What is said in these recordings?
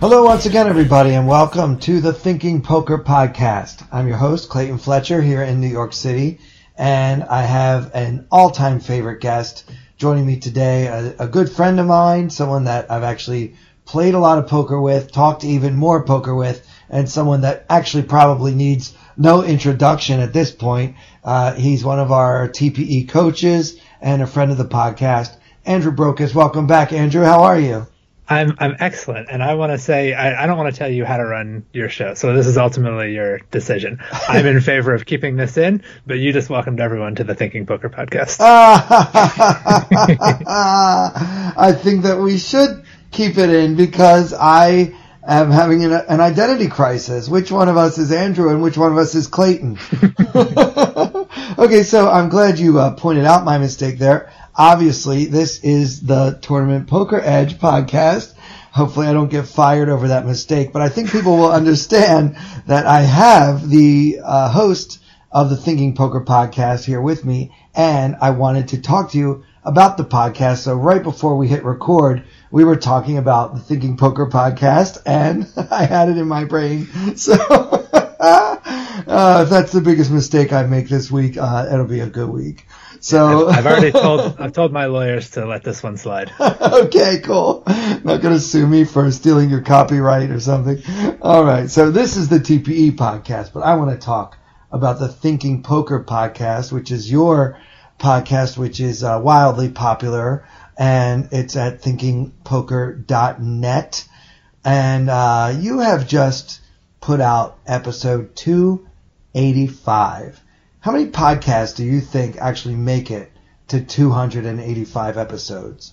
Hello, once again, everybody, and welcome to the Thinking Poker Podcast. I'm your host, Clayton Fletcher, here in New York City, and I have an all time favorite guest joining me today, a, a, good friend of mine, someone that I've actually played a lot of poker with, talked even more poker with, and someone that actually probably needs no introduction at this point. Uh, he's one of our TPE coaches and a friend of the podcast, Andrew Brokos. Welcome back, Andrew. How are you? I'm I'm excellent, and I want to say I, I don't want to tell you how to run your show. So this is ultimately your decision. I'm in favor of keeping this in, but you just welcomed everyone to the Thinking Poker podcast. I think that we should keep it in because I am having an, an identity crisis. Which one of us is Andrew and which one of us is Clayton? okay, so I'm glad you uh, pointed out my mistake there obviously this is the Tournament Poker Edge podcast. Hopefully I don't get fired over that mistake, but I think people will understand that I have the uh, host of the Thinking Poker podcast here with me, and I wanted to talk to you about the podcast. So right before we hit record, we were talking about the Thinking Poker podcast, and I had it in my brain. So uh, if that's the biggest mistake I make this week, uh, it'll be a good week. So I've, I've, already told I've told my lawyers to let this one slide. okay, cool. Not going to sue me for stealing your copyright or something. All right. So this is the TPE podcast, but I want to talk about the Thinking Poker podcast, which is your podcast, which is uh, wildly popular, and it's at thinkingpoker.net. And uh, you have just put out episode 285. How many podcasts do you think actually make it to 285 episodes?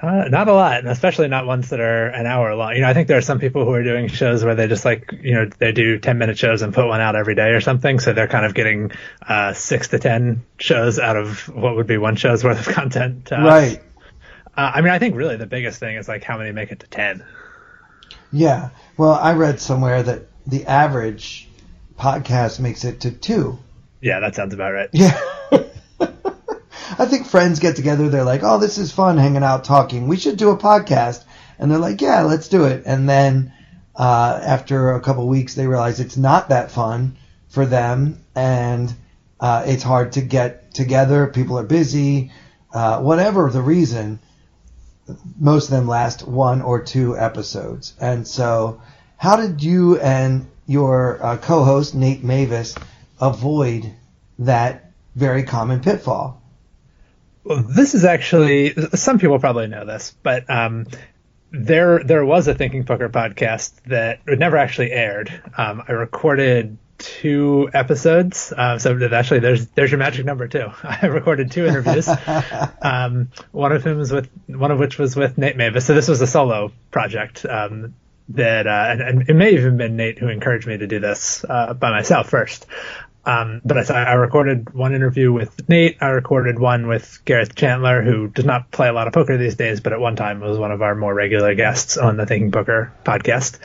Uh, not a lot, especially not ones that are an hour long. You know, I think there are some people who are doing shows where they just like, you know, they do 10 minute shows and put one out every day or something. So they're kind of getting uh, six to 10 shows out of what would be one show's worth of content. right. Uh, I mean, I think really the biggest thing is like how many make it to 10. Yeah. Well, I read somewhere that the average podcast makes it to two. Yeah, that sounds about right. Yeah. I think friends get together. They're like, "Oh, this is fun, hanging out, talking. We should do a podcast." And they're like, "Yeah, let's do it." And then uh, after a couple weeks, they realize it's not that fun for them, and uh, it's hard to get together. People are busy, uh, whatever the reason. Most of them last one or two episodes, and so how did you and your uh, co-host Nate Meyvis avoid that very common pitfall? Well, this is actually some people probably know this, but um, there there was a Thinking Poker podcast that never actually aired. Um, I recorded two episodes, uh, so actually there's there's your magic number too. I recorded two interviews. um, one of them was with one of which was with Nate Meyvis. So this was a solo project um, that, uh, and, it may have even been Nate who encouraged me to do this uh, by myself first. Um, but I, I, recorded one interview with Nate. I recorded one with Gareth Chantler, who does not play a lot of poker these days, but at one time was one of our more regular guests on the Thinking Poker podcast.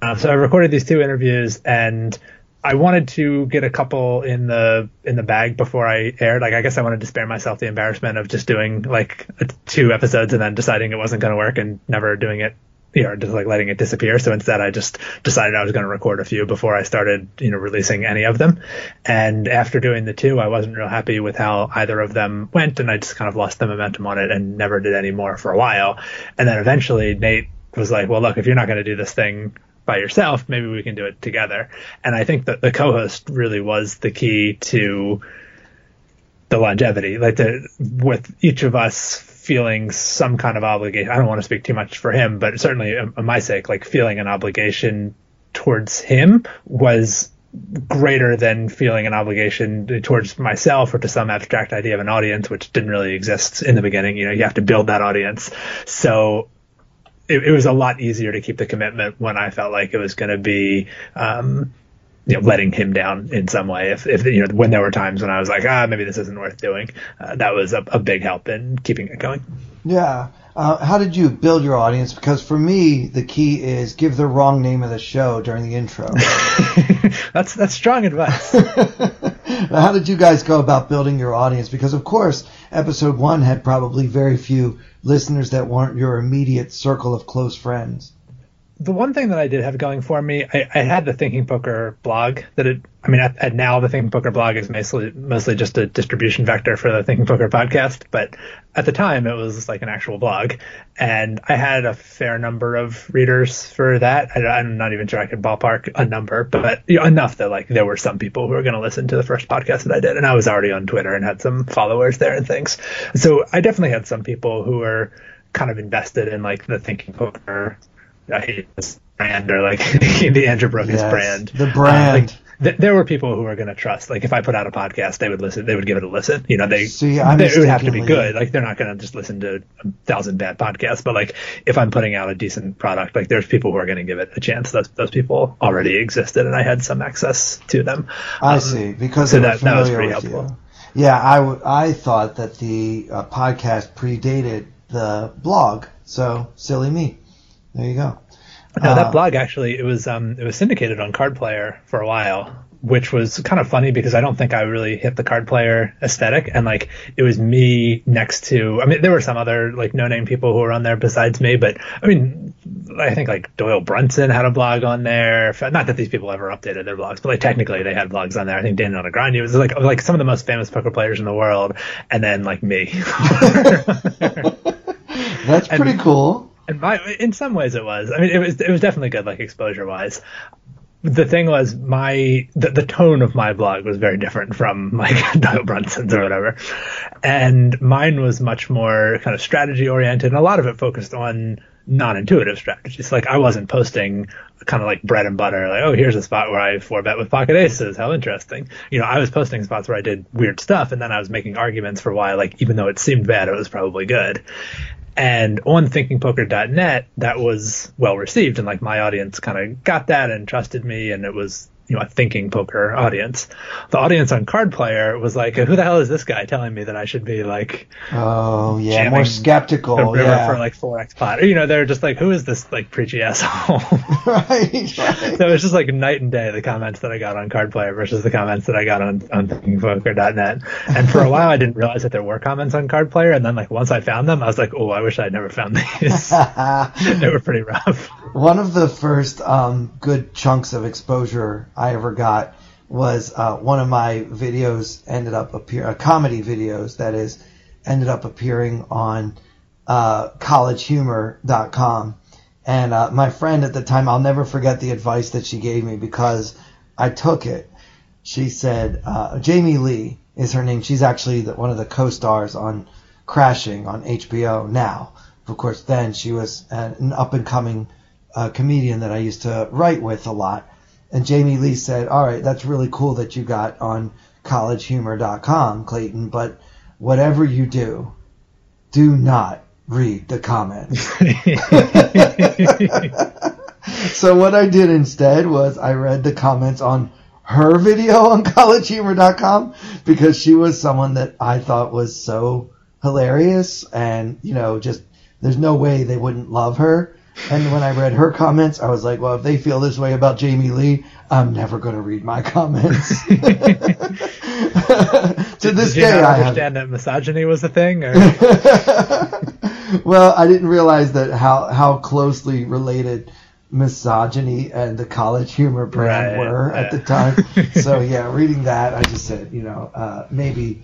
Um, so I recorded these two interviews, and I wanted to get a couple in the in the bag before I aired. Like I guess I wanted to spare myself the embarrassment of just doing like two episodes and then deciding it wasn't going to work and never doing it you know, just like letting it disappear. So instead, I just decided I was going to record a few before I started, you know, releasing any of them. And after doing the two, I wasn't real happy with how either of them went, and I just kind of lost the momentum on it and never did any more for a while. And then eventually, Nate was like, "Well, look, if you're not going to do this thing by yourself, maybe we can do it together." And I think that the co-host really was the key to the longevity, like the, with each of us feeling some kind of obligation. I don't want to speak too much for him, but certainly on my sake, like feeling an obligation towards him was greater than feeling an obligation towards myself or to some abstract idea of an audience, which didn't really exist in the beginning. You know, you have to build that audience. So it, it, was a lot easier to keep the commitment when I felt like it was going to be, um, you know, letting him down in some way. If, if, you know, when there were times when I was like, ah, maybe this isn't worth doing, uh, that was a, a, big help in keeping it going. Yeah. Uh, how did you build your audience? Because for me, the key is give the wrong name of the show during the intro. that's that's strong advice. how did you guys go about building your audience? Because of course, episode one had probably very few listeners that weren't your immediate circle of close friends the one thing that I did have going for me, I, I had the Thinking Poker blog that it, I mean, at, at, now the Thinking Poker blog is mostly, mostly just a distribution vector for the Thinking Poker podcast. But at the time it was like an actual blog and I had a fair number of readers for that. I, am not even sure I could ballpark a number, but you know, enough that like there were some people who were going to listen to the first podcast that I did. And I was already on Twitter and had some followers there and things. So I definitely had some people who were kind of invested in like the Thinking Poker I hate this brand or like the Andrew Brokos yes, brand. The brand. Uh, like, th- there were people who were going to trust. Like if I put out a podcast, they would listen. They would give it a listen. You know, they, See, they it would have to be good. Like they're not going to just listen to a thousand bad podcasts. But like if I'm putting out a decent product, like there's people who are going to give it a chance. Those those people already existed, and I had some access to them. I um, see because so that, that was pretty helpful. You. Yeah, I, w- I thought that the uh, podcast predated the blog, so silly me. There you go. No, that uh, blog actually it was um it was syndicated on Card Player for a while, which was kind of funny because I don't think I really hit the Card Player aesthetic, and like it was me next to I mean there were some other like no name people who were on there besides me, but I mean I think like Doyle Brunson had a blog on there. Not that these people ever updated their blogs, but like technically they had blogs on there. I think Daniel Negreanu was like like some of the most famous poker players in the world, and then like me. That's pretty and, cool and my, in some ways it was. I mean, it was it was definitely good, like exposure wise. The thing was, my the, the tone of my blog was very different from like Doyle Brunson's or whatever, and mine was much more kind of strategy oriented, and a lot of it focused on non-intuitive strategies. Like I wasn't posting kind of like bread and butter, like, oh, here's a spot where I four bet with pocket aces. How interesting. You know, I was posting spots where I did weird stuff and then I was making arguments for why, like, even though it seemed bad, it was probably good. And on thinkingpoker.net, that was well received, and like my audience kind of got that and trusted me, and it was you know a thinking poker audience. The audience on Card Player was like, "Who the hell is this guy telling me that I should be like?" Oh yeah, more skeptical. Yeah, for like four x pot. You know, they're just like, "Who is this like preachy asshole?" right, right. So it's just like night and day the comments that I got on Card Player versus the comments that I got on on thinkingpoker.net. And for a while, I didn't realize that there were comments on Card Player, and then like once I found them, I was like, "Oh, I wish I'd never found these." they were pretty rough. One of the first um, good chunks of exposure I ever got was uh, one of my videos ended up appear uh, comedy videos that is ended up appearing on uh, collegehumor.com and uh, my friend at the time I'll never forget the advice that she gave me because I took it. She said uh, Jamie Lee is her name. She's actually the, one of the co-stars on Crashing on HBO now. Of course then she was an up and coming uh, comedian that I used to write with a lot and Jamie Lee said, "All right, that's really cool that you got on collegehumor.com, Clayton, but whatever you do, do not read the comments." so what I did instead was I read the comments on her video on collegehumor.com because she was someone that I thought was so hilarious and, you know, just there's no way they wouldn't love her. And when I read her comments, I was like, well, if they feel this way about Jamie Lee, I'm never going to read my comments. to this Did day, I understand that misogyny was a thing. well, I didn't realize that how how closely related misogyny and the college humor brand right, were at the time. so yeah, reading that, I just said, you know, uh, maybe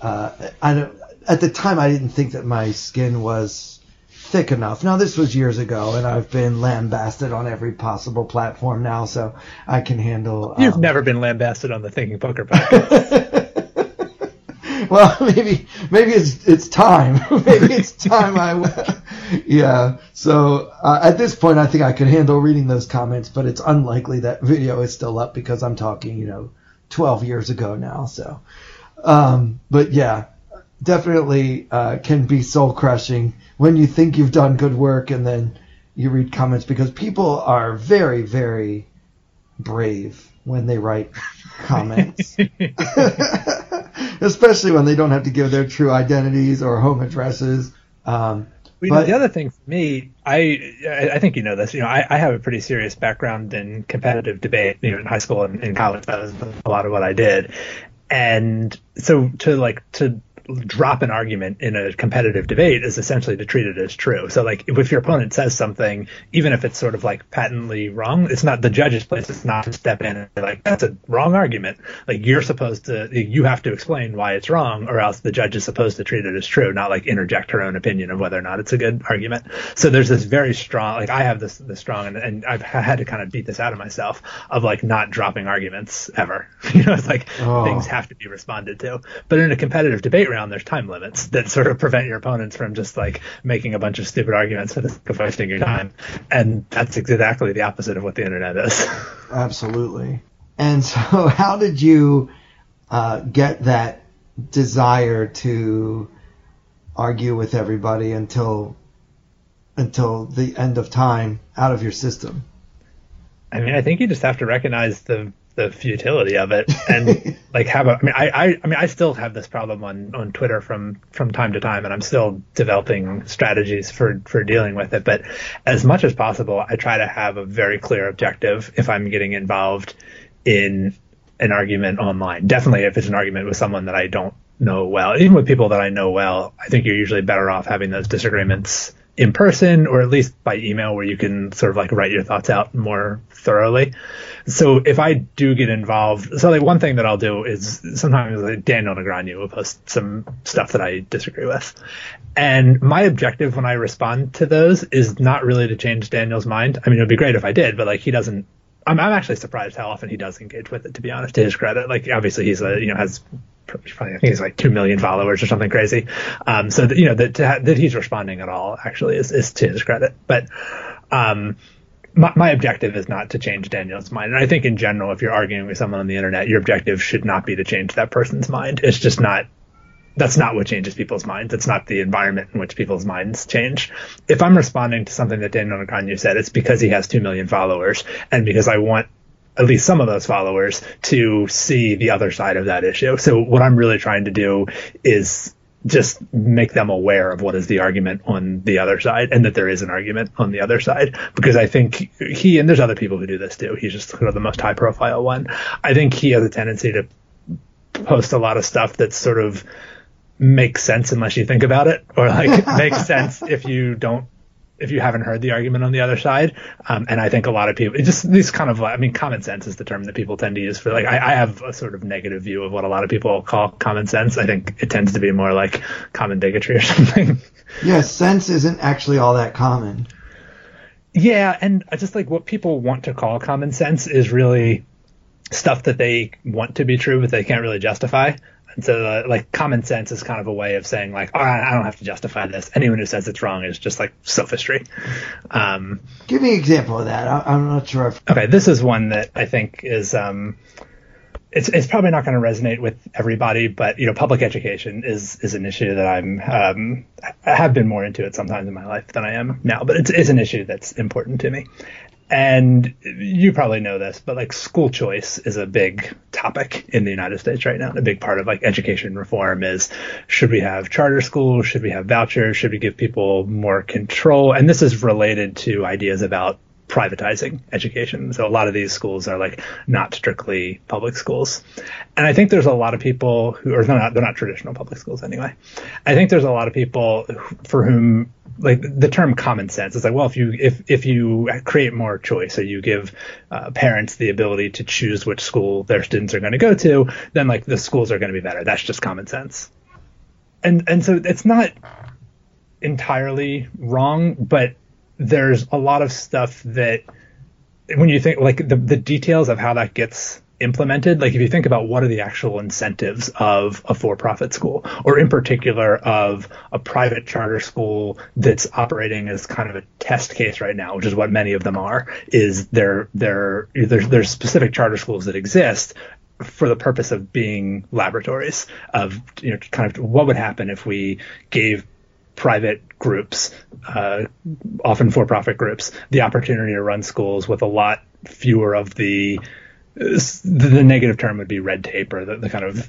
uh, I don't. At the time, I didn't think that my skin was thick enough. Now this was years ago, and I've been lambasted on every possible platform now, so I can handle. You've um, never been lambasted on the Thinking Poker podcast. well, maybe maybe it's it's time. maybe it's time. I yeah. So uh, at this point, I think I could handle reading those comments, but it's unlikely that video is still up because I'm talking, you know, 12 years ago now. So, um, but yeah, definitely uh, can be soul crushing when you think you've done good work and then you read comments because people are very, very brave when they write comments. Especially when they don't have to give their true identities or home addresses. Um, well, but, the other thing for me, I I think you know this. You know, I, I have a pretty serious background in competitive debate. You know, in high school and in college, that was a lot of what I did. And so to like to drop an argument in a competitive debate is essentially to treat it as true. So like if your opponent says something, even if it's sort of like patently wrong, it's not the judge's place. It's not to step in and be like, that's a wrong argument. Like you're supposed to, you have to explain why it's wrong or else the judge is supposed to treat it as true, not like interject her own opinion of whether or not it's a good argument. So there's this very strong, like I have this, this strong, and, and I've had to kind of beat this out of myself of like not dropping arguments ever. you know, it's like oh. things have to be responded to. But in a competitive debate round, around, there's time limits that sort of prevent your opponents from just like making a bunch of stupid arguments for the sake of wasting your time. And that's exactly the opposite of what the internet is. Absolutely. And so, how did you uh, get that desire to argue with everybody until until the end of time out of your system? I mean, I think you just have to recognize the the futility of it and like have a I mean I, I I mean I still have this problem on on Twitter from from time to time and I'm still developing strategies for for dealing with it but as much as possible I try to have a very clear objective if I'm getting involved in an argument online definitely if it's an argument with someone that I don't know well even with people that I know well I think you're usually better off having those disagreements in person or at least by email where you can sort of like write your thoughts out more thoroughly. So if I do get involved, so like one thing that I'll do is sometimes like Daniel Negreanu will post some stuff that I disagree with. And my objective when I respond to those is not really to change Daniel's mind. I mean, it would be great if I did, but like he doesn't I'm, I'm actually surprised how often he does engage with it. To be honest, to his credit, like obviously he's a you know has probably, I think he's like two million followers or something crazy. Um, so that, you know that that he's responding at all actually is, is to his credit. But um, my, my objective is not to change Daniel's mind. And I think in general, if you're arguing with someone on the internet, your objective should not be to change that person's mind. It's just not that's not what changes people's minds. It's not the environment in which people's minds change. If I'm responding to something that Daniel Negreanu said, it's because he has two million followers and because I want at least some of those followers to see the other side of that issue. So what I'm really trying to do is just make them aware of what is the argument on the other side and that there is an argument on the other side because I think he and there's other people who do this too. He's just sort of the most high profile one. I think he has a tendency to post a lot of stuff that's sort of makes sense unless you think about it or like makes sense if you don't if you haven't heard the argument on the other side. Um, and I think a lot of people, just these kind of, I mean, common sense is the term that people tend to use for like, I, I, have a sort of negative view of what a lot of people call common sense. I think it tends to be more like common bigotry or something. Yeah, sense isn't actually all that common. Yeah, and I just like what people want to call common sense is really stuff that they want to be true, but they can't really justify. And so, uh, like, common sense is kind of a way of saying, like, oh, I don't have to justify this. Anyone who says it's wrong is just like sophistry. Um, Give me an example of that. I, am not sure. If... Okay, this is one that I think is. Um, it's, it's probably not going to resonate with everybody, but you know, public education is is an issue that I'm um, I have been more into it sometimes in my life than I am now, but it's, it's an issue that's important to me. And you probably know this, but like school choice is a big topic in the United States right now. A big part of like education reform is should we have charter schools? Should we have vouchers? Should we give people more control? And this is related to ideas about privatizing education. So a lot of these schools are like not strictly public schools. And I think there's a lot of people who are not, they're not traditional public schools anyway. I think there's a lot of people for whom like the term common sense is like, well, if you, if, if you create more choice, so you give uh, parents the ability to choose which school their students are going to go to, then like the schools are going to be better. That's just common sense. And, and so it's not entirely wrong, but there's a lot of stuff that when you think like the, the details of how that gets implemented, like if you think about what are the actual incentives of a for-profit school, or in particular of a private charter school that's operating as kind of a test case right now, which is what many of them are, is there there there's there's specific charter schools that exist for the purpose of being laboratories of you know kind of what would happen if we gave private groups, uh, often for-profit groups, the opportunity to run schools with a lot fewer of the the negative term would be red tape or the, the kind of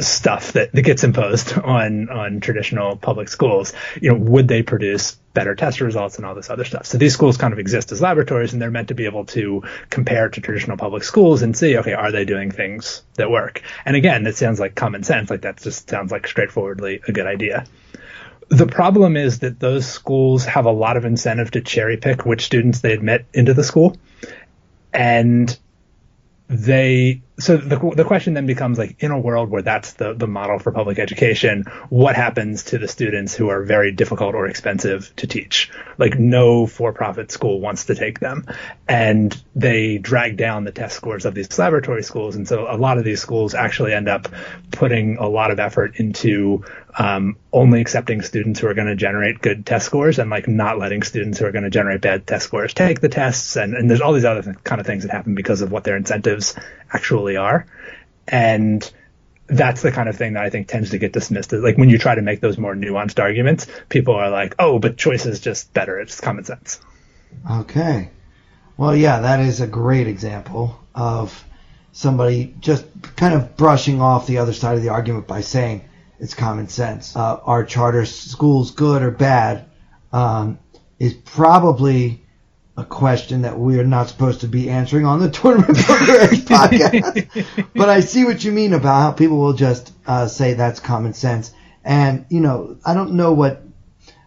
stuff that, that gets imposed on on traditional public schools, you know, would they produce better test results and all this other stuff? So these schools kind of exist as laboratories, and they're meant to be able to compare to traditional public schools and see, okay, are they doing things that work? And again, it sounds like common sense, like that just sounds like straightforwardly a good idea. The problem is that those schools have a lot of incentive to cherry pick which students they admit into the school, and they so the, the question then becomes like in a world where that's the, the model for public education what happens to the students who are very difficult or expensive to teach? Like no for-profit school wants to take them. And they drag down the test scores of these laboratory schools. And so a lot of these schools actually end up putting a lot of effort into um, only accepting students who are going to generate good test scores and like not letting students who are going to generate bad test scores take the tests. And, and there's all these other th- kind of things that happen because of what their incentives actually are. And that's the kind of thing that I think tends to get dismissed. Like when you try to make those more nuanced arguments, people are like, oh, but choice is just better. It's common sense. Okay. Well, yeah, that is a great example of somebody just kind of brushing off the other side of the argument by saying it's common sense. Uh, are charter schools good or bad? Um, is probably a question that we're not supposed to be answering on the Tournament podcast. but I see what you mean about how people will just uh, say that's common sense. And, you know, I don't know what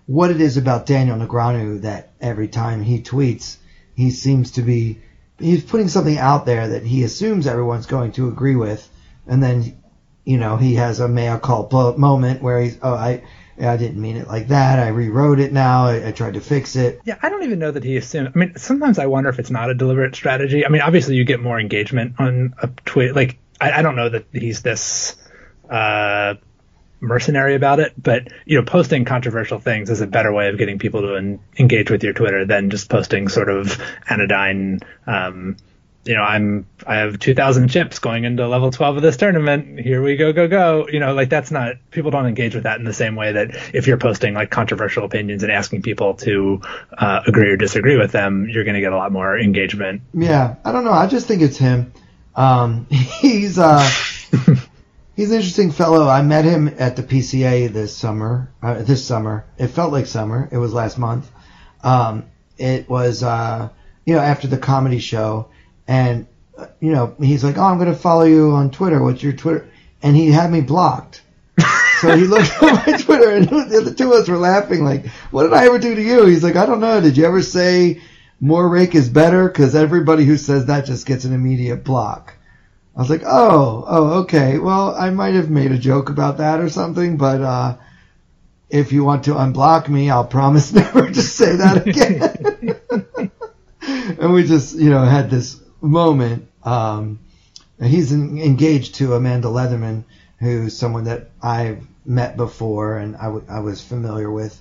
what it is about Daniel Negreanu that every time he tweets, he seems to be he's putting something out there that he assumes everyone's going to agree with, and then, you know, he has a mea culpa moment where he's oh I I didn't mean it like that. I rewrote it now. I, I, tried to fix it. Yeah, I don't even know that he assumed. I mean, sometimes I wonder if it's not a deliberate strategy. I mean, obviously you get more engagement on a tweet. Like, I, I don't know that he's this uh, mercenary about it, but you know, posting controversial things is a better way of getting people to en- engage with your Twitter than just posting sort of anodyne. Um, you know, I'm I have 2,000 chips going into level 12 of this tournament. Here we go, go, go. You know, like that's not people don't engage with that in the same way that if you're posting like controversial opinions and asking people to uh, agree or disagree with them, you're going to get a lot more engagement. Yeah, I don't know. I just think it's him. Um, he's uh, he's an interesting fellow. I met him at the PCA this summer. Uh, this summer, it felt like summer. It was last month. Um, it was uh, you know after the comedy show and you know he's like, "Oh, I'm going to follow you on Twitter. What's your Twitter?" And he had me blocked. so he looked at my Twitter, and the two of us were laughing, like, "What did I ever do to you?" He's like, "I don't know. Did you ever say more rake is better?" Because everybody who says that just gets an immediate block. I was like, "Oh, oh, okay. Well, I might have made a joke about that or something, but uh, if you want to unblock me, I'll promise never to say that again." and we just, you know, had this moment. Um, he's engaged to Amanda Leatherman, who's someone that I've met before and I, w- I was familiar with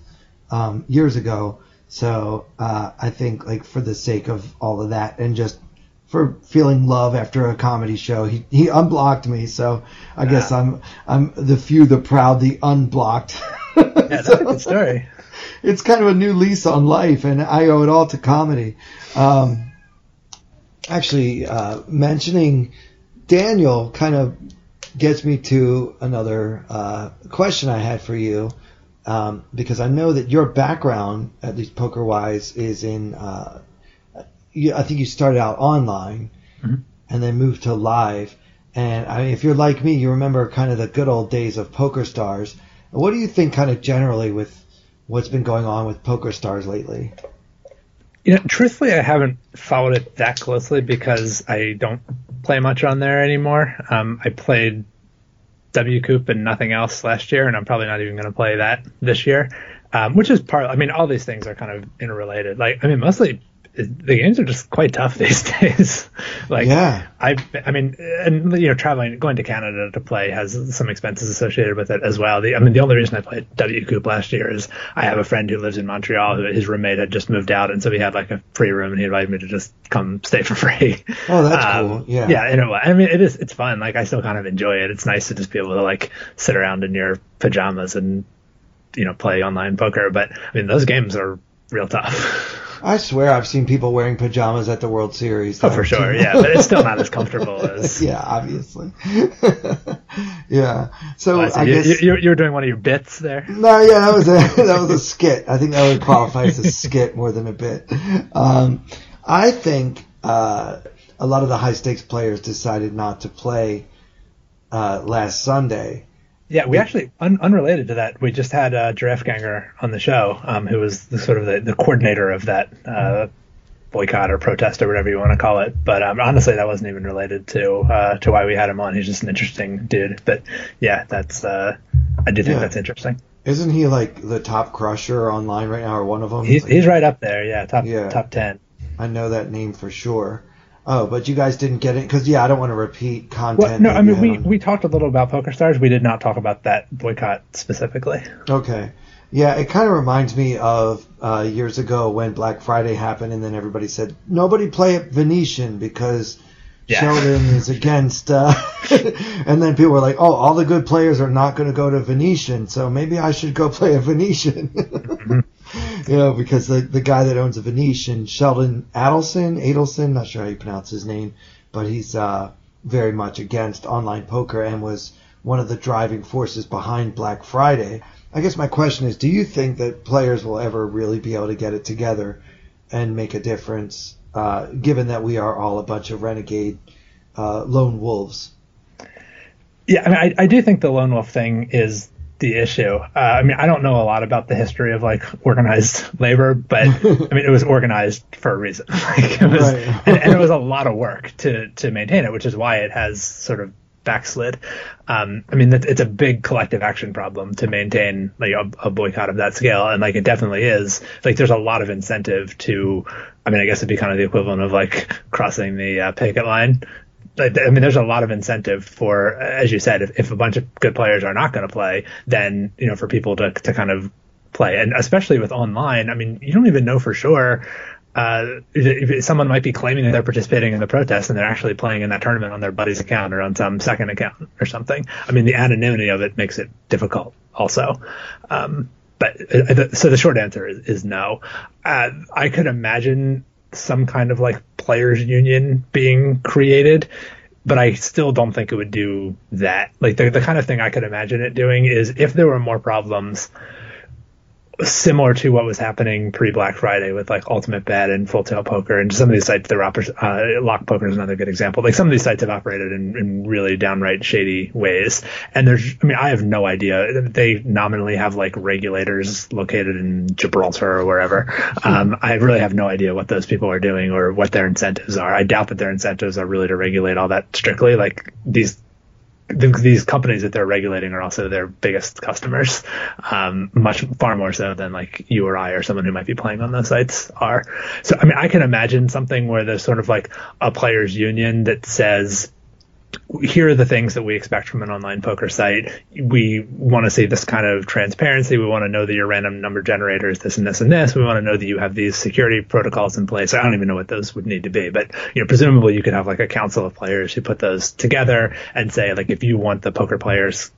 um, years ago. So uh, I think, like, for the sake of all of that and just for feeling love after a comedy show, he, he unblocked me. So I guess I'm I'm the few, the proud, the unblocked. yeah, that's so, a good story. It's kind of a new lease on life, and I owe it all to comedy. Um, actually uh, mentioning Daniel kind of gets me to another uh, question I had for you. Um, because I know that your background, at least poker wise, is in. Uh, you, I think you started out online mm-hmm. and then moved to live. And I mean, if you're like me, you remember kind of the good old days of Poker Stars. What do you think, kind of generally, with what's been going on with Poker Stars lately? You know, truthfully, I haven't followed it that closely because I don't play much on there anymore. Um, I played WCOOP and nothing else last year, and I'm probably not even going to play that this year. Um, which is part. I mean, all these things are kind of interrelated. Like, I mean, mostly the games are just quite tough these days. like, yeah. I, I mean, and you know, traveling, going to Canada to play has some expenses associated with it as well. The, I mean, the only reason I played W WCOOP last year is I have a friend who lives in Montreal who his roommate had just moved out, and so he had like a free room, and he invited me to just come stay for free. Oh, that's um, cool. Yeah. Yeah. In a way, I mean, it is. It's fun. Like, I still kind of enjoy it. It's nice to just be able to like sit around in your pajamas and you know play online poker. But I mean, those games are real tough. I swear I've seen people wearing pajamas at the World Series. Oh, for sure, yeah, but it's still not as comfortable as. yeah, obviously. yeah. So Well, I. I you, guess you, you were doing one of your bits there. no, yeah, that was a that was a skit. I think that would qualify as a skit more than a bit. Um, I think uh, a lot of the high stakes players decided not to play uh, last Sunday. Yeah, we actually un- unrelated to that. We just had uh, DraftGanger on the show, um, who was the, sort of the, the coordinator of that uh, boycott or protest or whatever you want to call it. But um, honestly, that wasn't even related to uh, to why we had him on. He's just an interesting dude. But yeah, that's uh, I do think Yeah. that's interesting. Isn't he like the top crusher online right now, or one of them? He's Like, he's right up there. Yeah, top Yeah. top ten. I know that name for sure. Oh, but you guys didn't get it because yeah, I don't want to repeat content. Well, no, I mean we on- we talked a little about Poker Stars. We did not talk about that boycott specifically. Okay. Yeah, it kind of reminds me of uh, years ago when Black Friday happened, and then everybody said nobody play at Venetian because Yeah. Sheldon is against. Uh, and then people were like, "Oh, all the good players are not going to go to Venetian, so maybe I should go play a Venetian." you know, because the the guy that owns a Venetian, Sheldon Adelson, Adelson, not sure how you pronounce his name, but he's uh, very much against online poker and was one of the driving forces behind Black Friday. I guess my question is, do you think that players will ever really be able to get it together and make a difference, uh, given that we are all a bunch of renegade uh, lone wolves? Yeah, I mean, I, I do think the lone wolf thing is the issue. Uh, I mean, I don't know a lot about the history of like organized labor, but I mean, it was organized for a reason. Like, it was, Right. and, and it was a lot of work to to maintain it, which is why it has sort of backslid. Um, I mean, it's a big collective action problem to maintain like a, a boycott of that scale, and like it definitely is. Like, there's a lot of incentive to. I mean, I guess it'd be kind of the equivalent of like crossing the uh, picket line like, I mean, there's a lot of incentive for, as you said, if, if a bunch of good players are not going to play, then you know, for people to to kind of play, and especially with online, I mean, you don't even know for sure. Uh, someone might be claiming that they're participating in the protest and they're actually playing in that tournament on their buddy's account or on some second account or something. I mean, the anonymity of it makes it difficult, also. Um, but uh, so the short answer is, is no. Uh, I could imagine some kind of like players union being created, but I still don't think it would do that. Like the the kind of thing I could imagine it doing is if there were more problems similar to what was happening pre Black Friday with like Ultimate Bet and Full Tilt Poker and some of these sites. The uh, Lock Poker is another good example. Like some of these sites have operated in, in really downright shady ways. And there's, I mean, I have no idea. They nominally have like regulators located in Gibraltar or wherever. Um, I really have no idea what those people are doing or what their incentives are. I doubt that their incentives are really to regulate all that strictly. Like these the, these companies that they're regulating are also their biggest customers, um, much far more so than like you or I or someone who might be playing on those sites are. So I mean, I can imagine something where there's sort of like a players union that says. Here are the things that we expect from an online poker site. We want to see this kind of transparency. We want to know that your random number generator is this and this and this. We want to know that you have these security protocols in place. I don't even know what those would need to be, but you know, presumably you could have like a council of players who put those together and say like if you want the poker players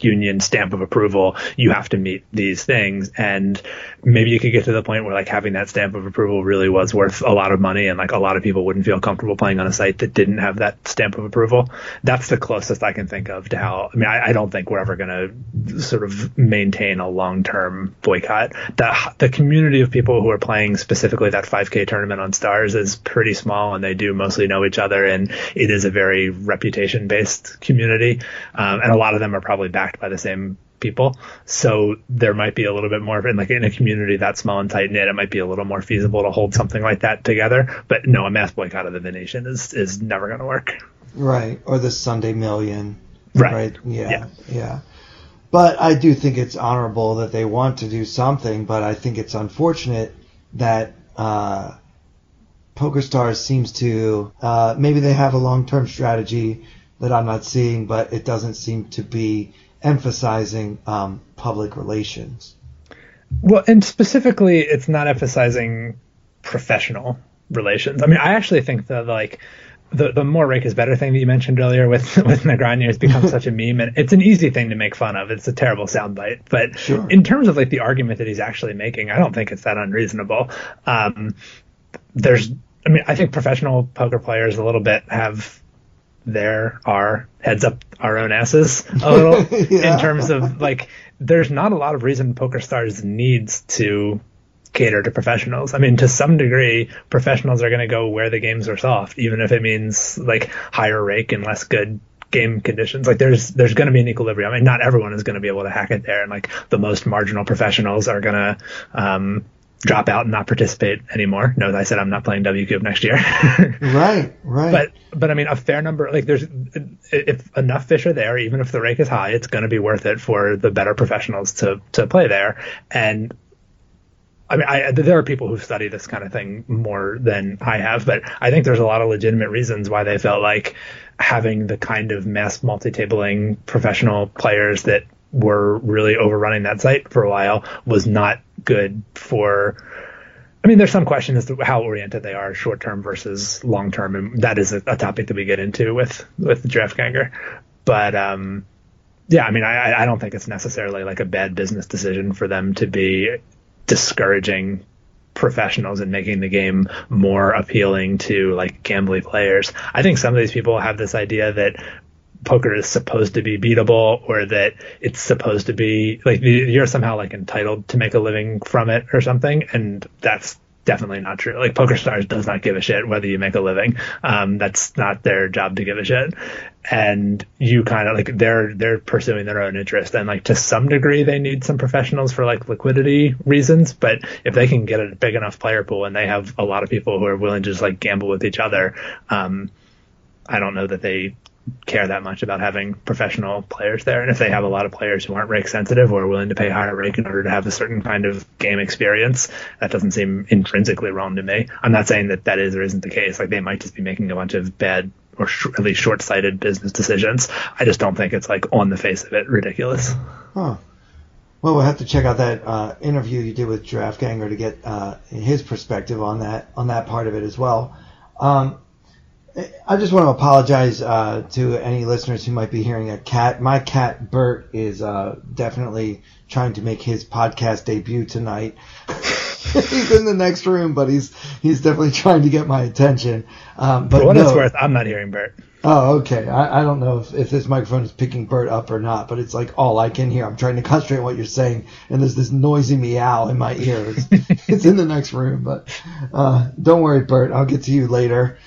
union stamp of approval, you have to meet these things. And maybe you could get to the point where like having that stamp of approval really was worth a lot of money and like a lot of people wouldn't feel comfortable playing on a site that didn't have that stamp of approval. That's the closest I can think of to how, I mean, I, I don't think we're ever going to sort of maintain a long-term boycott. The, the community of people who are playing specifically that 5k tournament on stars is pretty small and they do mostly know each other. And it is a very reputation based community. Um, and a lot of them are probably backed by the same people. So there might be a little bit more of it like in a community that small and tight knit, it might be a little more feasible to hold something like that together. But no, a mass boycott of the Venetian is, is never going to work. Right, or the Sunday Million. Right. Yeah, Yeah. yeah. But I do think it's honorable that they want to do something, but I think it's unfortunate that uh, PokerStars seems to uh, maybe they have a long-term strategy that I'm not seeing, but it doesn't seem to be emphasizing um, public relations. Well, and specifically, it's not emphasizing professional relations. I mean, I actually think that like the the more rake is better thing that you mentioned earlier with with Negreanu has become such a meme, and it's an easy thing to make fun of. It's a terrible soundbite, but Sure. in terms of like the argument that he's actually making, I don't think it's that unreasonable. Um, there's, I mean, I think professional poker players a little bit have their are heads up our own asses a little Yeah. in terms of like there's not a lot of reason poker stars needs to cater to professionals. I mean, to some degree, professionals are going to go where the games are soft, even if it means like higher rake and less good game conditions. Like there's there's going to be an equilibrium. I mean, not everyone is going to be able to hack it there, and like the most marginal professionals are going to um, drop out and not participate anymore. No, I said I'm not playing WCOOP next year. Right, right. but but I mean a fair number like there's if enough fish are there even if the rake is high it's going to be worth it for the better professionals to to play there and I mean, I, there are people who study this kind of thing more than I have, but I think there's a lot of legitimate reasons why they felt like having the kind of mass multi-tabling professional players that were really overrunning that site for a while was not good for I mean, there's some question as to how oriented they are, short term versus long term, and that is a, a topic that we get into with with DraftGanger. But um, yeah, I mean, I, I don't think it's necessarily like a bad business decision for them to be discouraging professionals and making the game more appealing to like gambly players. I think some of these people have this idea that poker is supposed to be beatable or that it's supposed to be like you're somehow like entitled to make a living from it or something and that's definitely not true. Like poker stars does not give a shit whether you make a living. Um, that's not their job to give a shit. And you kind of like they're they're pursuing their own interest and like to some degree they need some professionals for like liquidity reasons but if they can get a big enough player pool and they have a lot of people who are willing to just like gamble with each other um, I don't know that they care that much about having professional players there. And if they have a lot of players who aren't rake sensitive or willing to pay higher rake in order to have a certain kind of game experience, that doesn't seem intrinsically wrong to me. I'm not saying that that is or isn't the case. Like they might just be making a bunch of bad or sh- at least short-sighted business decisions. I just don't think it's like on the face of it ridiculous. Huh. Well, we'll have to check out that uh, interview you did with DraftGanger to get uh, his perspective on that on that part of it as well. Um, I just want to apologize uh, to any listeners who might be hearing a cat. My cat Bert is uh, definitely trying to make his podcast debut tonight. he's in the next room, but he's he's definitely trying to get my attention. Um, but For what no, it's worth, I'm not hearing Bert. Oh, okay. I, I don't know if, if this microphone is picking Bert up or not, but it's like all I can hear. I'm trying to concentrate on what you're saying, and there's this noisy meow in my ears. it's in the next room, but uh, don't worry, Bert. I'll get to you later.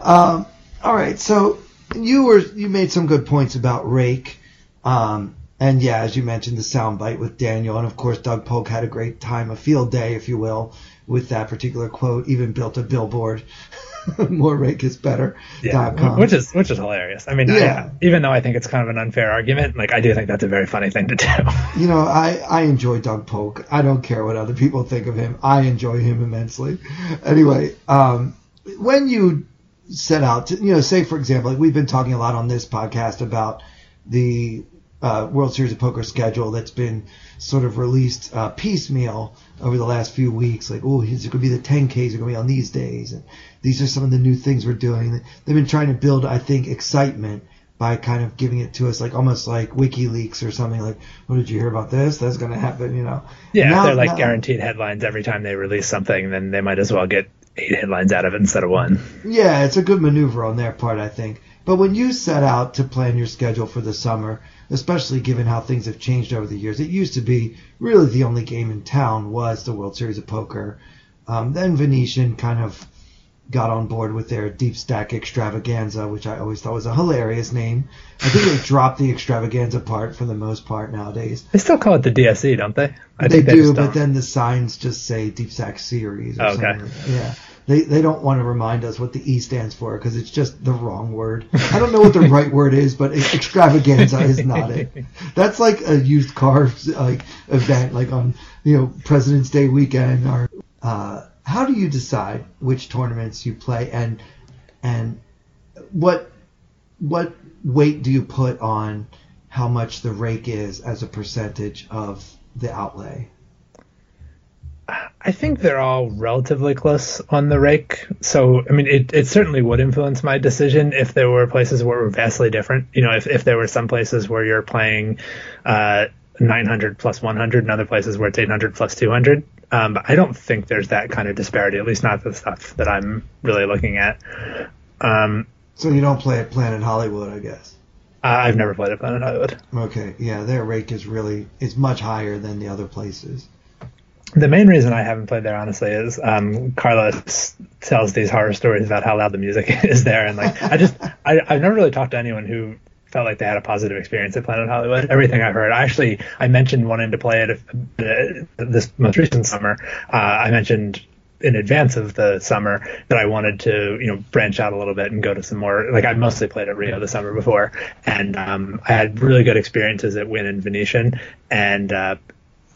Um, all right. So you were you made some good points about Rake, um, and yeah, as you mentioned, the soundbite with Daniel, and of course Doug Polk had a great time, a field day, if you will, with that particular quote. Even built a billboard. More rake is better. dot com. which is which is hilarious. I mean, Yeah. I, even though I think it's kind of an unfair argument, like I do think that's a very funny thing to do. You know, I, I enjoy Doug Polk. I don't care what other people think of him. I enjoy him immensely. Anyway, um, when you set out to, you know, say for example, like we've been talking a lot on this podcast about the uh, World Series of Poker schedule that's been sort of released uh, piecemeal over the last few weeks. Like, oh, here's going to be the 10Ks are going to be on these days, and these are some of the new things we're doing. They've been trying to build, I think, excitement by kind of giving it to us like almost like WikiLeaks or something. Like, what did you hear about this? That's going to happen, you know? Yeah, Now- they're like now- guaranteed headlines every time they release something, then they might as well get eight headlines out of it instead of one. Yeah, it's a good maneuver on their part, I think. But when you set out to plan your schedule for the summer, especially given how things have changed over the years, it used to be really the only game in town was the World Series of Poker. Um, then Venetian kind of got on board with their Deep Stack Extravaganza, which I always thought was a hilarious name. I think they dropped the Extravaganza part for the most part nowadays. They still call it the DSE, don't they? I they think do, but then the signs just say Deep Stack Series or Okay. something. Yeah. They, they don't want to remind us what the E stands for because it's just the wrong word. I don't know what the right word is, but extravaganza is not it. That's like a used car like event, like on you know President's Day weekend. Or uh, how do you decide which tournaments you play and and what what weight do you put on how much the rake is as a percentage of the outlay? I think they're all relatively close on the rake. So, I mean, it, it certainly would influence my decision if there were places where we're vastly different. You know, if, if there were some places where you're playing uh, 900 plus 100 and other places where it's 800 plus 200. Um, but I don't think there's that kind of disparity, at least not the stuff that I'm really looking at. Um, so you don't play at Planet Hollywood, I guess. I've never played at Planet Hollywood. Okay, yeah, their rake is really it's much higher than the other places. The main reason I haven't played there, honestly, is um, Carlos tells these horror stories about how loud the music is there, and like I just I, I've never really talked to anyone who felt like they had a positive experience at Planet Hollywood. Everything I've heard, I actually I mentioned wanting to play it uh, this most recent summer. Uh, I mentioned in advance of the summer that I wanted to, you know, branch out a little bit and go to some more. Like I mostly played at Rio the summer before, and um, I had really good experiences at Wynn and Venetian, and uh,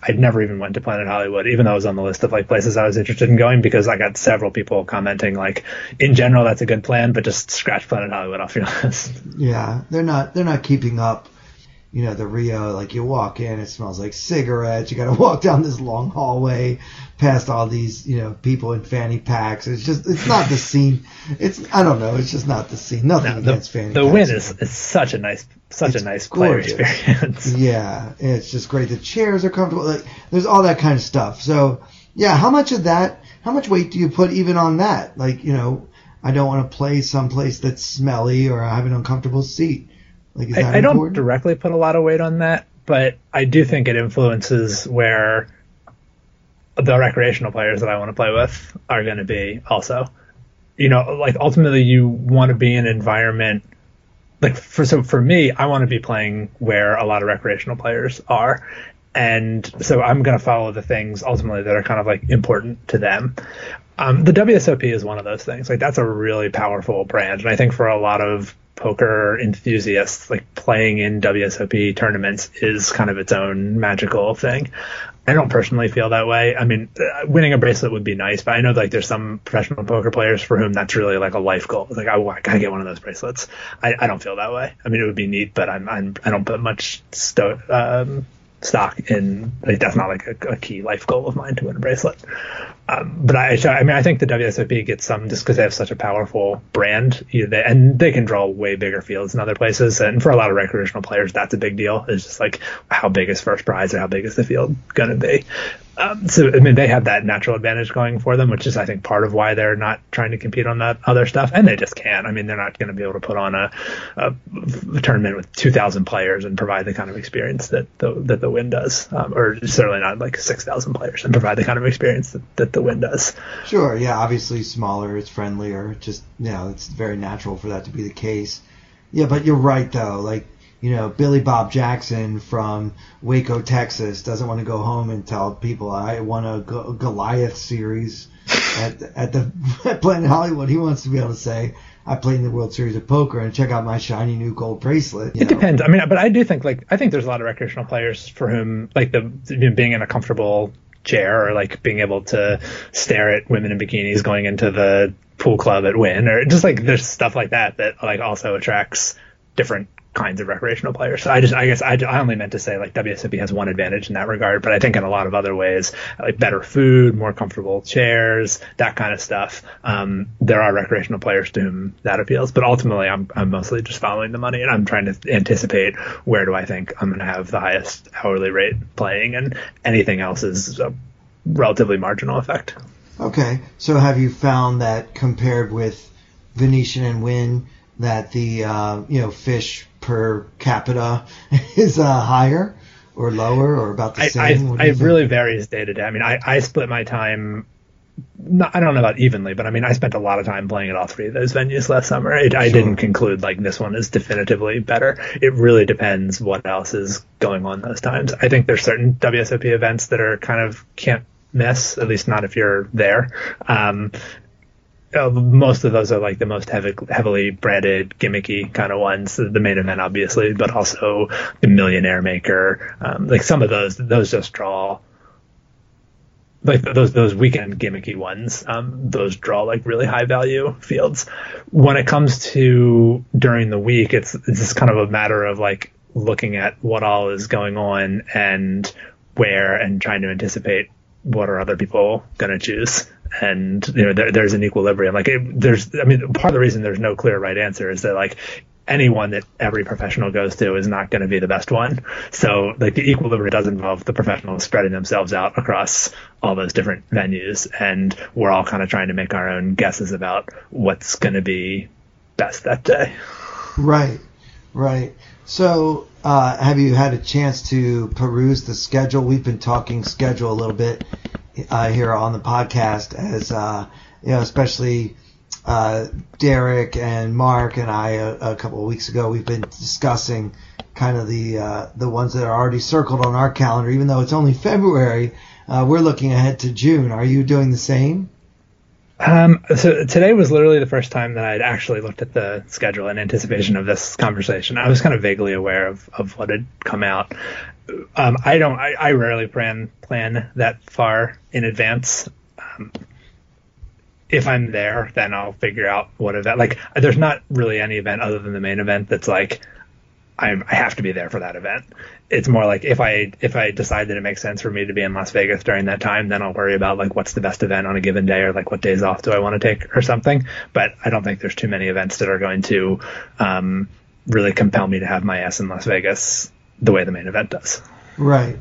I'd never even went to Planet Hollywood, even though it was on the list of like places I was interested in going because I got several people commenting like, in general, that's a good plan, but just scratch Planet Hollywood off your list. Yeah, they're not they're not keeping up. You know, the Rio, like you walk in, it smells like cigarettes. You got to walk down this long hallway past all these, you know, people in fanny packs. It's just, it's not the scene. It's, I don't know. It's just not the scene. Nothing no, the, against fanny the packs. The Wynn is, is such a nice, such it's a nice gorgeous. player experience. yeah, it's just great. The chairs are comfortable. Like, there's all that kind of stuff. So, yeah, how much of that? How much weight do you put even on that? Like, you know, I don't want to play someplace that's smelly or I have an uncomfortable seat. Like, I, I don't directly put a lot of weight on that, but I do think it influences where the recreational players that I want to play with are going to be also. You know, like ultimately you want to be in an environment like for so for me, I want to be playing where a lot of recreational players are. And so I'm going to follow the things ultimately that are kind of like important to them. Um, the WSOP is one of those things. Like that's a really powerful brand, and I think for a lot of poker enthusiasts, like playing in WSOP tournaments is kind of its own magical thing. I don't personally feel that way. I mean, uh, winning a bracelet would be nice, but I know like there's some professional poker players for whom that's really like a life goal. Like I, I gotta get one of those bracelets. I, I don't feel that way. I mean, it would be neat, but I'm, I'm I don't put much sto- um, stock in like that's not like a, a, key life goal of mine to win a bracelet. Um, but I, I mean, I think the WSOP gets some just because they have such a powerful brand, you know, they, and they can draw way bigger fields in other places. And for a lot of recreational players, that's a big deal. It's just like how big is first prize or how big is the field going to be. Um, so I mean, they have that natural advantage going for them, which is I think part of why they're not trying to compete on that other stuff, and they just can't. I mean, they're not going to be able to put on a, a, a tournament with 2,000 players and provide the kind of experience that the that the Wynn does, um, or certainly not like 6,000 players and provide the kind of experience that, that the Wynn does. Sure, yeah, obviously smaller, it's friendlier, just you know, it's very natural for that to be the case. Yeah, but you're right though, like you know, Billy Bob Jackson from Waco, Texas, doesn't want to go home and tell people I won a Goliath series at at the at Planet Hollywood. He wants to be able to say I played in the World Series of Poker and check out my shiny new gold bracelet. It know. depends. I mean, but I do think like I think there's a lot of recreational players for whom like the you know, being in a comfortable chair or like being able to stare at women in bikinis going into the pool club at Wynn or just like there's stuff like that that like also attracts different kinds of recreational players. So I just, I guess, I, I only meant to say like WSOP has one advantage in that regard, but I think in a lot of other ways, like better food, more comfortable chairs, that kind of stuff. Um, there are recreational players to whom that appeals, but ultimately, I'm, I'm mostly just following the money, and I'm trying to anticipate where do I think I'm going to have the highest hourly rate playing, and anything else is a relatively marginal effect. Okay, so have you found that compared with Venetian and Wynn? That the uh, you know fish per capita is uh, higher or lower or about the I, same? I, it really varies day to day. I mean, I, I split my time. Not, I don't know about evenly, but I mean, I spent a lot of time playing at all three of those venues last summer. It, I didn't conclude like this one is definitively better. It really depends what else is going on those times. I think there's certain WSOP events that are kind of can't miss, at least not if you're there. Um, uh, most of those are like the most heavy, heavily branded, gimmicky kind of ones. The main event, obviously, but also the Millionaire Maker. Um, like some of those, those just draw like those those weekend gimmicky ones. Um, those draw like really high value fields. When it comes to during the week, it's it's just kind of a matter of like looking at what all is going on and where and trying to anticipate what are other people going to choose? And you know, there, there's an equilibrium. Like, it, there's, I mean, part of the reason there's no clear right answer is that like anyone that every professional goes to is not going to be the best one. So like the equilibrium does involve the professionals spreading themselves out across all those different venues, and we're all kind of trying to make our own guesses about what's going to be best that day. Right, right. So uh, have you had a chance to peruse the schedule? We've been talking schedule a little bit uh, here on the podcast, as uh, you know, especially uh, Derek and Mark and I a, a, couple of weeks ago. We've been discussing kind of the uh, the ones that are already circled on our calendar, even though it's only February. Uh, we're looking ahead to June. Are you doing the same? Um, so today was literally the first time that I'd actually looked at the schedule in anticipation of this conversation. I was kind of vaguely aware of, of what had come out. Um, I don't, I, I, rarely plan, plan that far in advance. Um, if I'm there, then I'll figure out what event, like, there's not really any event other than the main event that's like, I'm, I have to be there for that event. It's more like if I if I decide that it makes sense for me to be in Las Vegas during that time, then I'll worry about like what's the best event on a given day or like what days off do I want to take or something. But I don't think there's too many events that are going to um, really compel me to have my ass in Las Vegas the way the main event does. Right,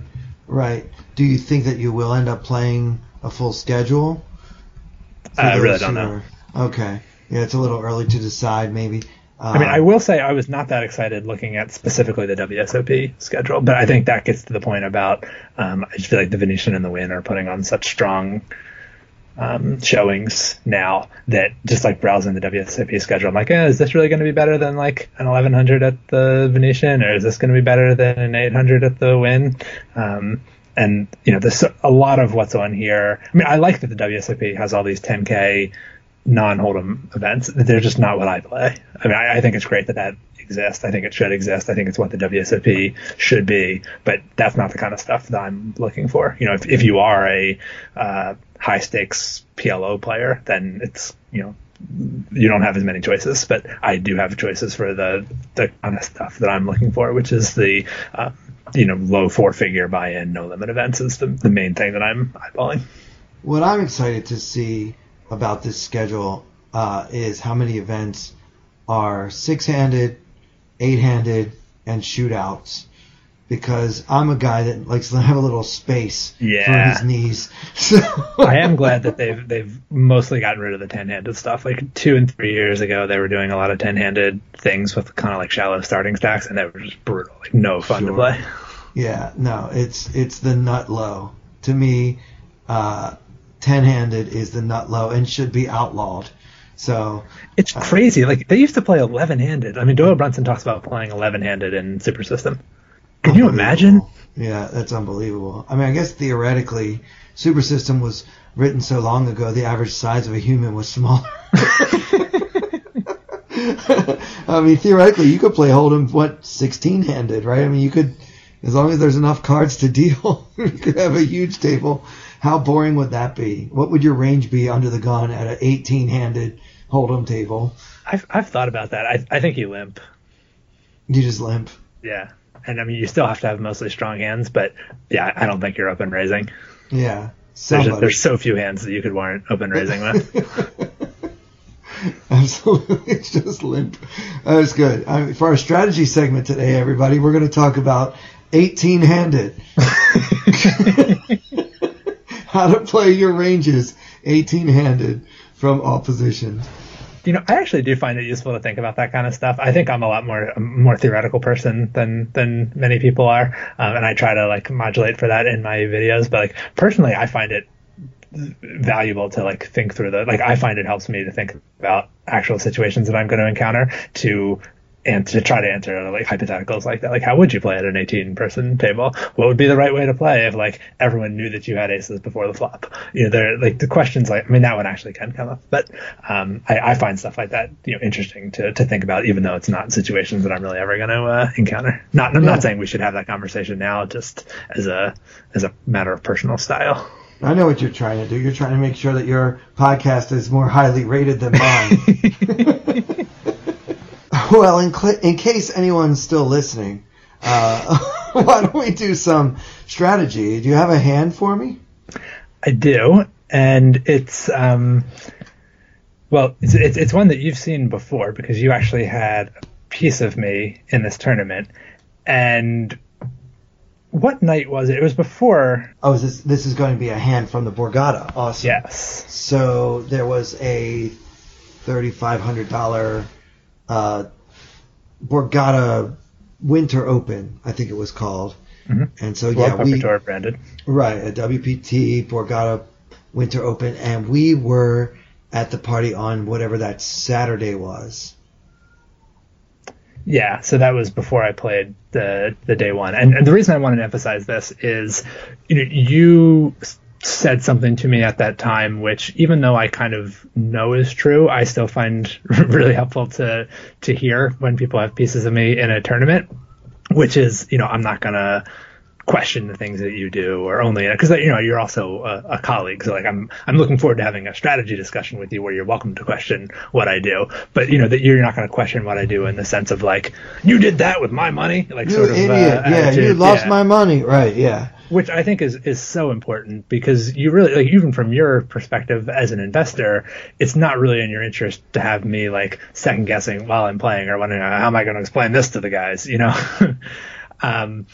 right. Do you think that you will end up playing a full schedule? I really don't know. Okay, yeah, it's a little early to decide. Maybe I mean, I um, will say I was not that excited looking at specifically the WSOP schedule, but I think that gets to the point about um, I just feel like the Venetian and the Wynn are putting on such strong um, showings now that just like browsing the WSOP schedule, I'm like, eh, is this really going to be better than like an 1100 at the Venetian, or is this going to be better than an 800 at the Wynn? Um, and you know, there's a lot of what's on here. I mean, I like that the WSOP has all these 10k non-hold'em events. They're just not what I play. I mean, I, I, think it's great that that exists. I think it should exist. I think it's what the WSOP should be, but that's not the kind of stuff that I'm looking for. You know, if, if you are a uh, high stakes PLO player, then it's, you know, you don't have as many choices, but I do have choices for the, the kind of stuff that I'm looking for, which is the, uh, you know, low four figure buy in, no limit events is the, the main thing that I'm eyeballing. What I'm excited to see about this schedule uh, is how many events are six-handed, eight-handed, and shootouts. Because I'm a guy that likes to have a little space yeah. for his knees. So I am glad that they've they've mostly gotten rid of the ten-handed stuff. Like two and three years ago, they were doing a lot of ten-handed things with kind of like shallow starting stacks, and they were just brutal, like no fun sure. to play. Yeah, no, it's it's the nut low to me. Uh, ten-handed is the nut low and should be outlawed. So it's uh, crazy. Like they used to play eleven-handed. I mean, Doyle Brunson talks about playing eleven-handed in Super System. Can you imagine? Yeah, that's unbelievable. I mean, I guess theoretically, Super System was written so long ago, the average size of a human was smaller. I mean, theoretically, you could play Hold'em what sixteen-handed, right? I mean, you could, as long as there's enough cards to deal, you could have a huge table how boring would that be? What would your range be under the gun at an 18 handed hold'em table? I've, I've thought about that. I, I think you limp. You just limp. Yeah. And I mean, you still have to have mostly strong hands, but yeah, I don't think you're open raising. Yeah. There's, just, there's so few hands that you could warrant open raising with. Absolutely, it's just limp. Uh, That's good. I mean, for our strategy segment today, everybody, we're going to talk about 18 handed. how to play your ranges 18 handed from all positions. You know, I actually do find it useful to think about that kind of stuff. I think I'm a lot more a more theoretical person than than many people are, um, and I try to like modulate for that in my videos. But like personally, I find it valuable to like think through the like I find it helps me to think about actual situations that I'm going to encounter to and to try to answer like hypotheticals like that. Like, how would you play at an 18 person table? What would be the right way to play if like everyone knew that you had aces before the flop? You know, they're like the questions like, I mean, that one actually can come up, but, um, I, I find stuff like that, you know, interesting to, to think about, even though it's not situations that I'm really ever going to, uh, encounter. Not, I'm yeah. not saying we should have that conversation now, just as a, as a matter of personal style. I know what you're trying to do. You're trying to make sure that your podcast is more highly rated than mine. Well, in, cl- in case anyone's still listening, uh, why don't we do some strategy? Do you have a hand for me? I do, and it's um, well, it's, it's it's one that you've seen before because you actually had a piece of me in this tournament, and what night was it? It was before. Oh, this this is going to be a hand from the Borgata? Awesome. Yes. So there was a thirty-five hundred dollar uh, Borgata Winter Open, I think it was called. Mm-hmm. And so yeah, we branded. right a WPT Borgata Winter Open, and we were at the party on whatever that Saturday was. Yeah, so that was before I played the the day one, and, and the reason I wanted to emphasize this is, you know, you said something to me at that time, which even though I kind of know is true, I still find really helpful to to hear when people have pieces of me in a tournament, which is, you know, I'm not gonna question the things that you do or only because you know you're also a, a colleague so like i'm i'm looking forward to having a strategy discussion with you where you're welcome to question what i do but you know that you're not going to question what i do in the sense of like you did that with my money like You sort of idiot! uh, yeah, you lost Yeah. my money. Right? Yeah. Which i think is is so important because you really like even from your perspective as an investor it's not really in your interest to have me like second guessing while i'm playing or wondering how am i going to explain this to the guys you know um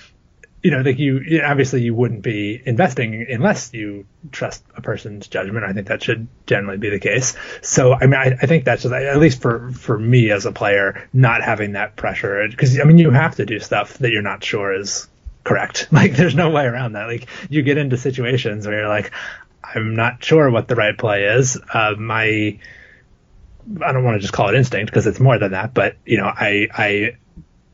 you know, like you obviously you wouldn't be investing unless you trust a person's judgment. I think that should generally be the case. So, I mean, I, I think that's just, at least for for me as a player, not having that pressure because I mean, you have to do stuff that you're not sure is correct. Like, there's no way around that. Like, you get into situations where you're like, I'm not sure what the right play is. Uh, my I don't want to just call it instinct because it's more than that, but you know, I I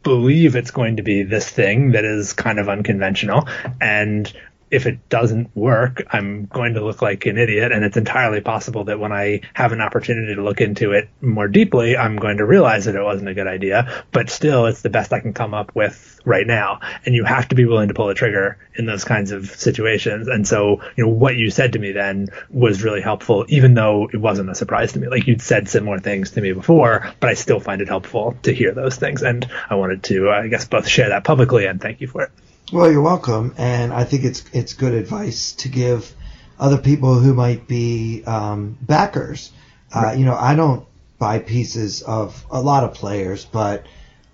believe it's going to be this thing that is kind of unconventional and if it doesn't work, I'm going to look like an idiot. And it's entirely possible that when I have an opportunity to look into it more deeply, I'm going to realize that it wasn't a good idea. But still, it's the best I can come up with right now. And you have to be willing to pull the trigger in those kinds of situations. And so, you know, what you said to me then was really helpful, even though it wasn't a surprise to me. Like you'd said similar things to me before, but I still find it helpful to hear those things. And I wanted to, uh, I guess, both share that publicly and thank you for it. Well, you're welcome, and I think it's it's good advice to give other people who might be um, backers. Uh, you know, I don't buy pieces of a lot of players, but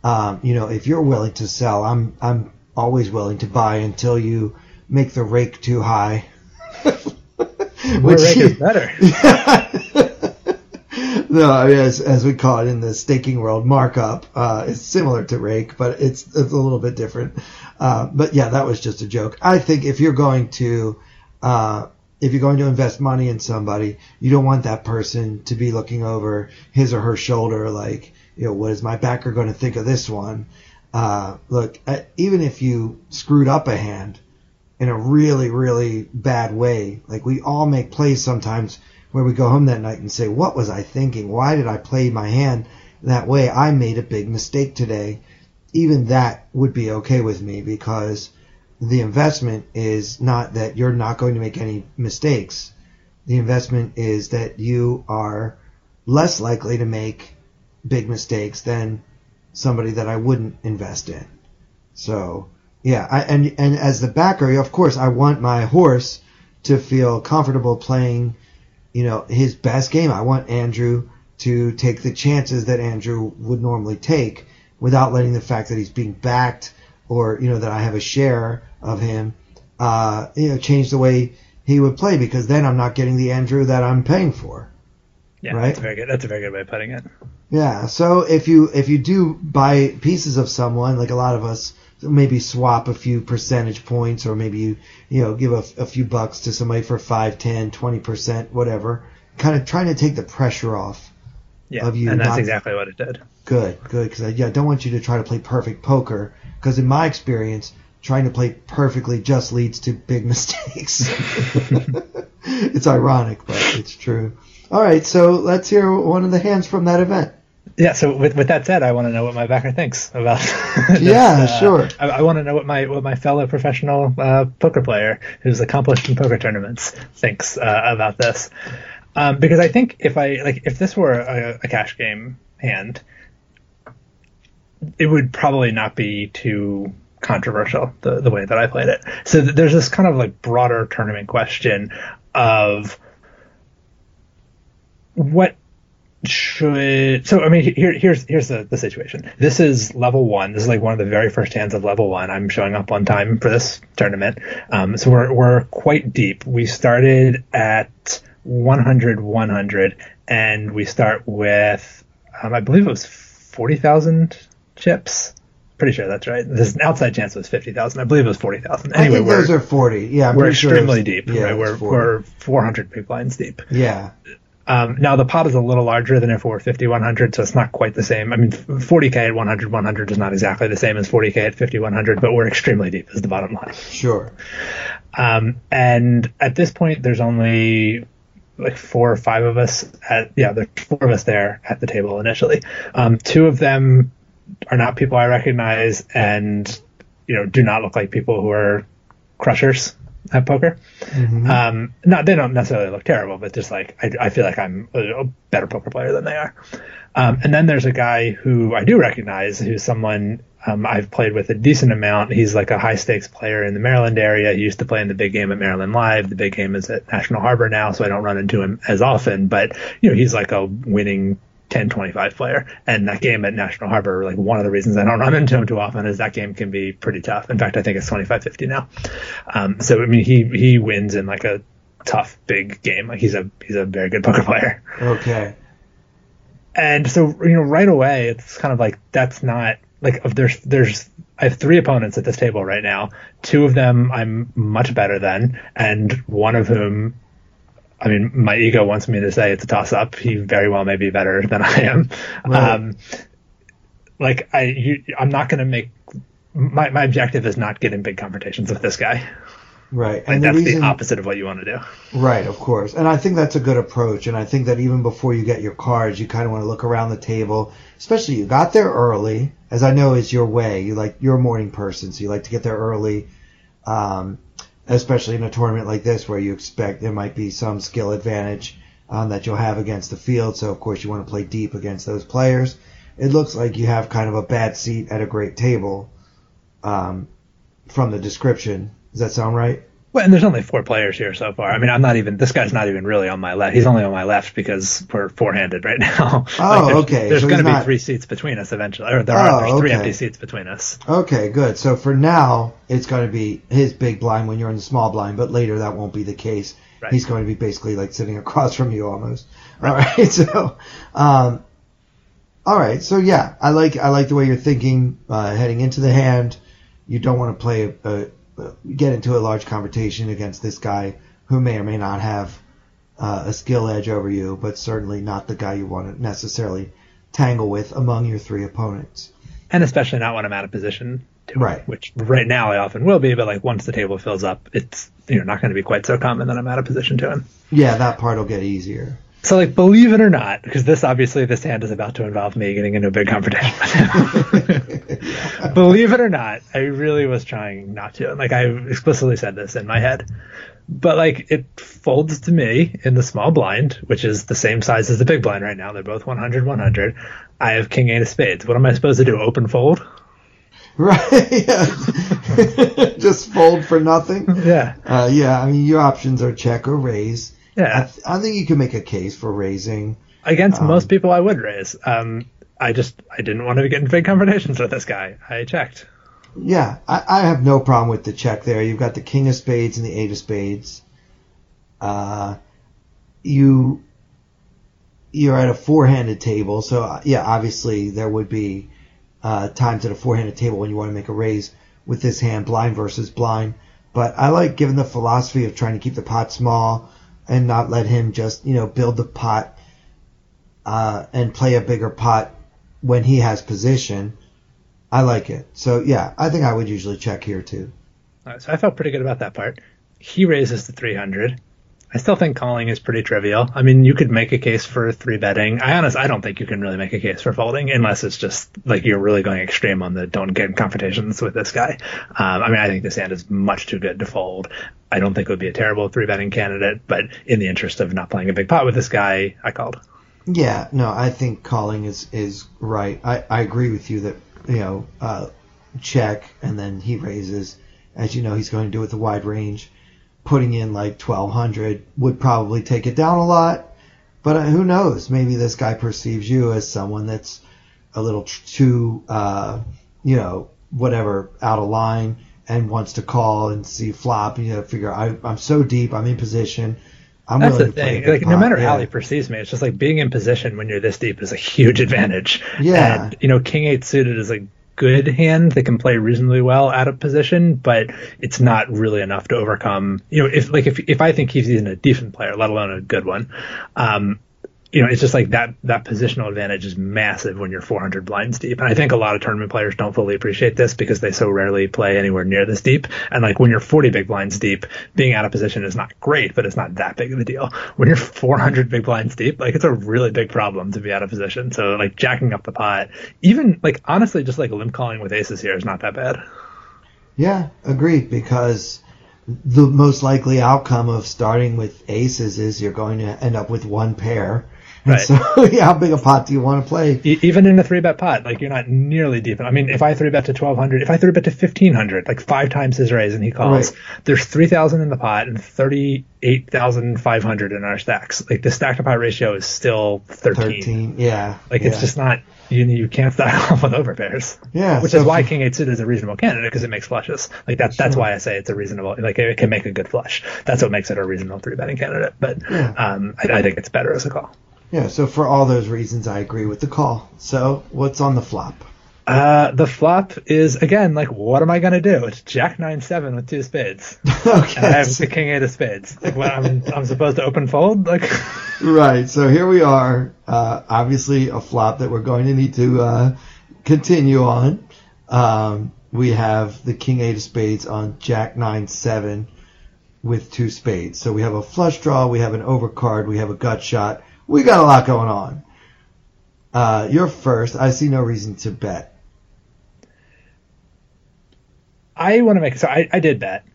um, you know, if you're willing to sell, I'm I'm always willing to buy until you make the rake too high. More rake is better. no, as, as we call it in the staking world, markup uh, is similar to rake, but it's it's a little bit different. Uh, but yeah, that was just a joke. I think if you're going to uh, if you're going to invest money in somebody, you don't want that person to be looking over his or her shoulder, like, you know, what is my backer going to think of this one? Uh, look, uh, even if you screwed up a hand in a really, really bad way, like we all make plays sometimes where we go home that night and say, what was I thinking? Why did I play my hand that way? I made a big mistake today. Even that would be okay with me because the investment is not that you're not going to make any mistakes. The investment is that you are less likely to make big mistakes than somebody that I wouldn't invest in. So, yeah, I, and and as the backer, of course, I want my horse to feel comfortable playing, you know, his best game. I want Andrew to take the chances that Andrew would normally take without letting the fact that he's being backed or you know that I have a share of him, uh, you know, change the way he would play because then I'm not getting the Andrew that I'm paying for. Yeah, Right? that's very good. That's a very good way of putting it. Yeah. So if you if you do buy pieces of someone, like a lot of us, maybe swap a few percentage points, or maybe you you know give a, a few bucks to somebody for five, ten, twenty percent, whatever. Kind of trying to take the pressure off. Yeah, Of you and that's not- exactly what it did. Good, good. Because I, yeah, I don't want you to try to play perfect poker. Because in my experience, trying to play perfectly just leads to big mistakes. it's ironic, but it's true. All right, so let's hear one of the hands from that event. Yeah. So with, with that said, I want to know what my backer thinks about. this, Yeah, uh, sure. I, I want to know what my what my fellow professional uh, poker player who's accomplished in poker tournaments thinks uh, about this. Um, because I think if I like if this were a, a cash game hand, it would probably not be too controversial the, the way that I played it. So th- there's this kind of like broader tournament question of what should so I mean here here's here's the, the situation. This is level one. This is like one of the very first hands of level one. I'm showing up on time for this tournament. Um, so we're we're quite deep. We started at 100 100 and we start with um, I believe it was 40,000 chips. Pretty sure that's right. This outside chance it was 50,000. I believe it was 40,000. Anyway, I think those are 40. Yeah, I'm we're pretty sure extremely deep. Yeah, right? We're 40. we're 400 big blinds deep. yeah, Um, now the pot is a little larger than if it were 50 100, so it's not quite the same. I mean, 40k at 100 100 is not exactly the same as 40k at 50 100, but we're extremely deep is the bottom line. sure. Um, and at this point, there's only like four or five of us at yeah, there's four of us there at the table initially. Um, two of them are not people I recognize, and you know, do not look like people who are crushers at poker. Um, not they don't necessarily look terrible, but just like I, I feel like I'm a, a better poker player than they are. Um, and then there's a guy who I do recognize, who's someone um, I've played with a decent amount. He's like a high stakes player in the Maryland area. He used to play in the big game at Maryland Live. The big game is at National Harbor now, so I don't run into him as often. But you know, he's like a winning 10-25 player, and that game at National Harbor, like one of the reasons I don't run into him too often is that game can be pretty tough. In fact, I think it's 25-50 now. Um, so I mean, he he wins in like a tough big game. Like he's a he's a very good poker player. Okay. And so, you know, right away, it's kind of like that's not like there's there's I have three opponents at this table right now. Two of them I'm much better than, and one of whom, I mean, my ego wants me to say it's a toss up. He very well may be better than I am. Right. Um, like I, you, I'm not going to make my my objective is not get in big confrontations with this guy. Right. Like And that's the the opposite of what you want to do. Right, of course. And I think that's a good approach. And I think that even before you get your cards, you kind of want to look around the table, especially you got there early, as I know is your way. You like, you're a morning person, so you like to get there early. Um, especially in a tournament like this where you expect there might be some skill advantage um, that you'll have against the field. So of course you want to play deep against those players. It looks like you have kind of a bad seat at a great table um, from the description. Does that sound right? Well, and there's only four players here so far. I mean, I'm not even. This guy's not even really on my left. He's only on my left because we're four-handed right now. Oh, there's, okay. There's So going to he's be three seats between us eventually, or there Oh, are. There's three empty seats between us. Okay, good. So for now, it's going to be his big blind when you're in the small blind, but later that won't be the case. Right. He's going to be basically like sitting across from you almost. All right. So, um, all right. So yeah, I like I like the way you're thinking uh, heading into the hand. You don't want to play a, a get into a large confrontation against this guy who may or may not have uh, a skill edge over you, but certainly not the guy you want to necessarily tangle with among your three opponents. and especially not when I'm out of position. To Right. Which right now I often will be, but like once the table fills up, it's you know not going to be quite so common that I'm out of position to him. Yeah, that part will get easier. So like believe it or not, because this obviously this hand is about to involve me getting into a big confrontation believe it or not, I really was trying not to. Like I explicitly said this in my head. But like it folds to me in the small blind, which is the same size as the big blind right now. They're both 100 100. I have king eight of spades. What am I supposed to do? Open fold? Right. yeah. Just fold for nothing. Yeah. Uh, yeah, I mean, your options are check or raise. I, Yeah. th- I think you could make a case for raising. Against Um, most people I would raise. Um I just I didn't want to get in big confrontations with this guy. I checked. Yeah, I, I have no problem with the check there. You've got the king of spades and the eight of spades. Uh, you you're at a four-handed table, so uh, yeah, obviously there would be uh, times at a four-handed table when you want to make a raise with this hand, blind versus blind. But I like given the philosophy of trying to keep the pot small and not let him just you know build the pot uh, and play a bigger pot when he has position. I like it. So yeah, I think I would usually check here too. So I felt pretty good about that part. He raises to 300. I still think calling is pretty trivial. I mean, you could make a case for three betting. I honestly, I don't think you can really make a case for folding unless it's just like you're really going extreme on the don't get confrontations with this guy. Um, I mean, I think this hand is much too good to fold. I don't think it would be a terrible three betting candidate, but in the interest of not playing a big pot with this guy, I called. Yeah, no, I think calling is is right. I, I agree with you that you know uh, check and then he raises. As you know, he's going to do it with a wide range. putting in like 1200 would probably take it down a lot. But uh, who knows? Maybe this guy perceives you as someone that's a little too, uh, you know, whatever, out of line and wants to call and see flop. You know, figure I, I'm so deep, I'm in position. I'm That's the thing. Like no matter Yeah. how he perceives me, it's just like being in position when you're this deep is a huge advantage. Yeah. And you know, King Eight suited is a good hand that can play reasonably well out of position, but it's not really enough to overcome. You know, if like if if I think he's even a decent player, let alone a good one, um, you know, it's just like that that positional advantage is massive when you're 400 blinds deep. And I think a lot of tournament players don't fully appreciate this because they so rarely play anywhere near this deep. And like when you're 40 big blinds deep, being out of position is not great, but it's not that big of a deal. When you're 400 big blinds deep, like it's a really big problem to be out of position. So like jacking up the pot, even like honestly, just like limp calling with aces here is not that bad. Yeah, agreed. Because the most likely outcome of starting with aces is you're going to end up with one pair. Right. so, yeah, how big a pot do you want to play? E- even in a three bet pot, like you're not nearly deep. I mean, if I three bet to 1200, if I three bet to 1500, like five times his raise and he calls, Right. there's 3000 in the pot and 38,500 in our stacks. Like the stack to pot ratio is still 13. Thirteen. Yeah. Like yeah. it's just not, you, you can't start off with overpairs. Yeah, Which so is why King 8 suited is a reasonable candidate because it makes flushes. Like that, that's why I say it's a reasonable, like it can make a good flush. That's what makes it a reasonable three betting candidate. But, Yeah. um, I, I think it's better as a call. Yeah. So for all those reasons, I agree with the call. So what's on the flop? Uh, the flop is again like, what am I gonna do? It's Jack nine seven with two spades, and I have the King eight of spades. Like, what, I'm I'm supposed to open fold? Like, Right. So here we are. Uh, obviously, a flop that we're going to need to uh, continue on. Um, we have the King Eight of Spades on Jack Nine Seven with two spades. So we have a flush draw. We have an overcard. We have a gut shot. We got a lot going on. Uh, you're first. I see no reason to bet. I want to make so I, I did bet,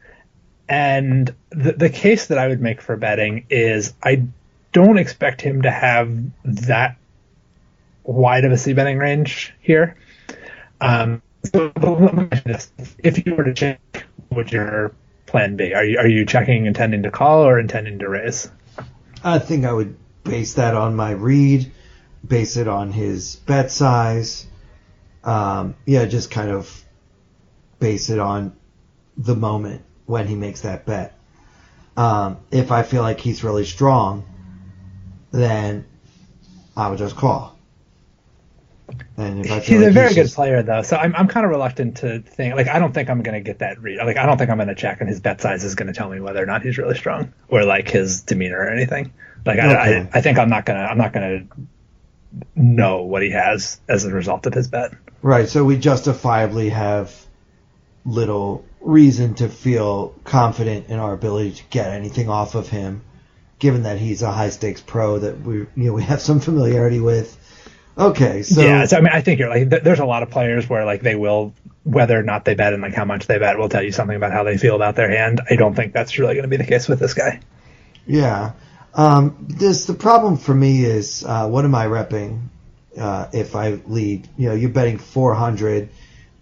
and the the case that I would make for betting is I don't expect him to have that wide of a c betting range here. Um, so let me ask this. if you were to check, what would your plan be? Are you are you checking intending to call or intending to raise? I think I would base that on my read, base it on his bet size. Um, yeah, just kind of base it on the moment when he makes that bet. Um, if I feel like he's really strong, then I would just call. And if I He's like a very good just- player, though, so I'm I'm kind of reluctant to think like I don't think I'm going to get that read. Like I don't think I'm going to check, and his bet size is going to tell me whether or not he's really strong or like his demeanor or anything. Like I, Okay. I I think I'm not gonna I'm not gonna know what he has as a result of his bet. Right, so we justifiably have little reason to feel confident in our ability to get anything off of him, given that he's a high stakes pro that we you know we have some familiarity with. Okay, so yeah, so I mean I think you're like th- there's a lot of players where like they will whether or not they bet and like how much they bet will tell you something about how they feel about their hand. I don't think that's really going to be the case with this guy. yeah. Um, this the problem for me is uh, what am I repping uh, if I lead? You know, you're betting 400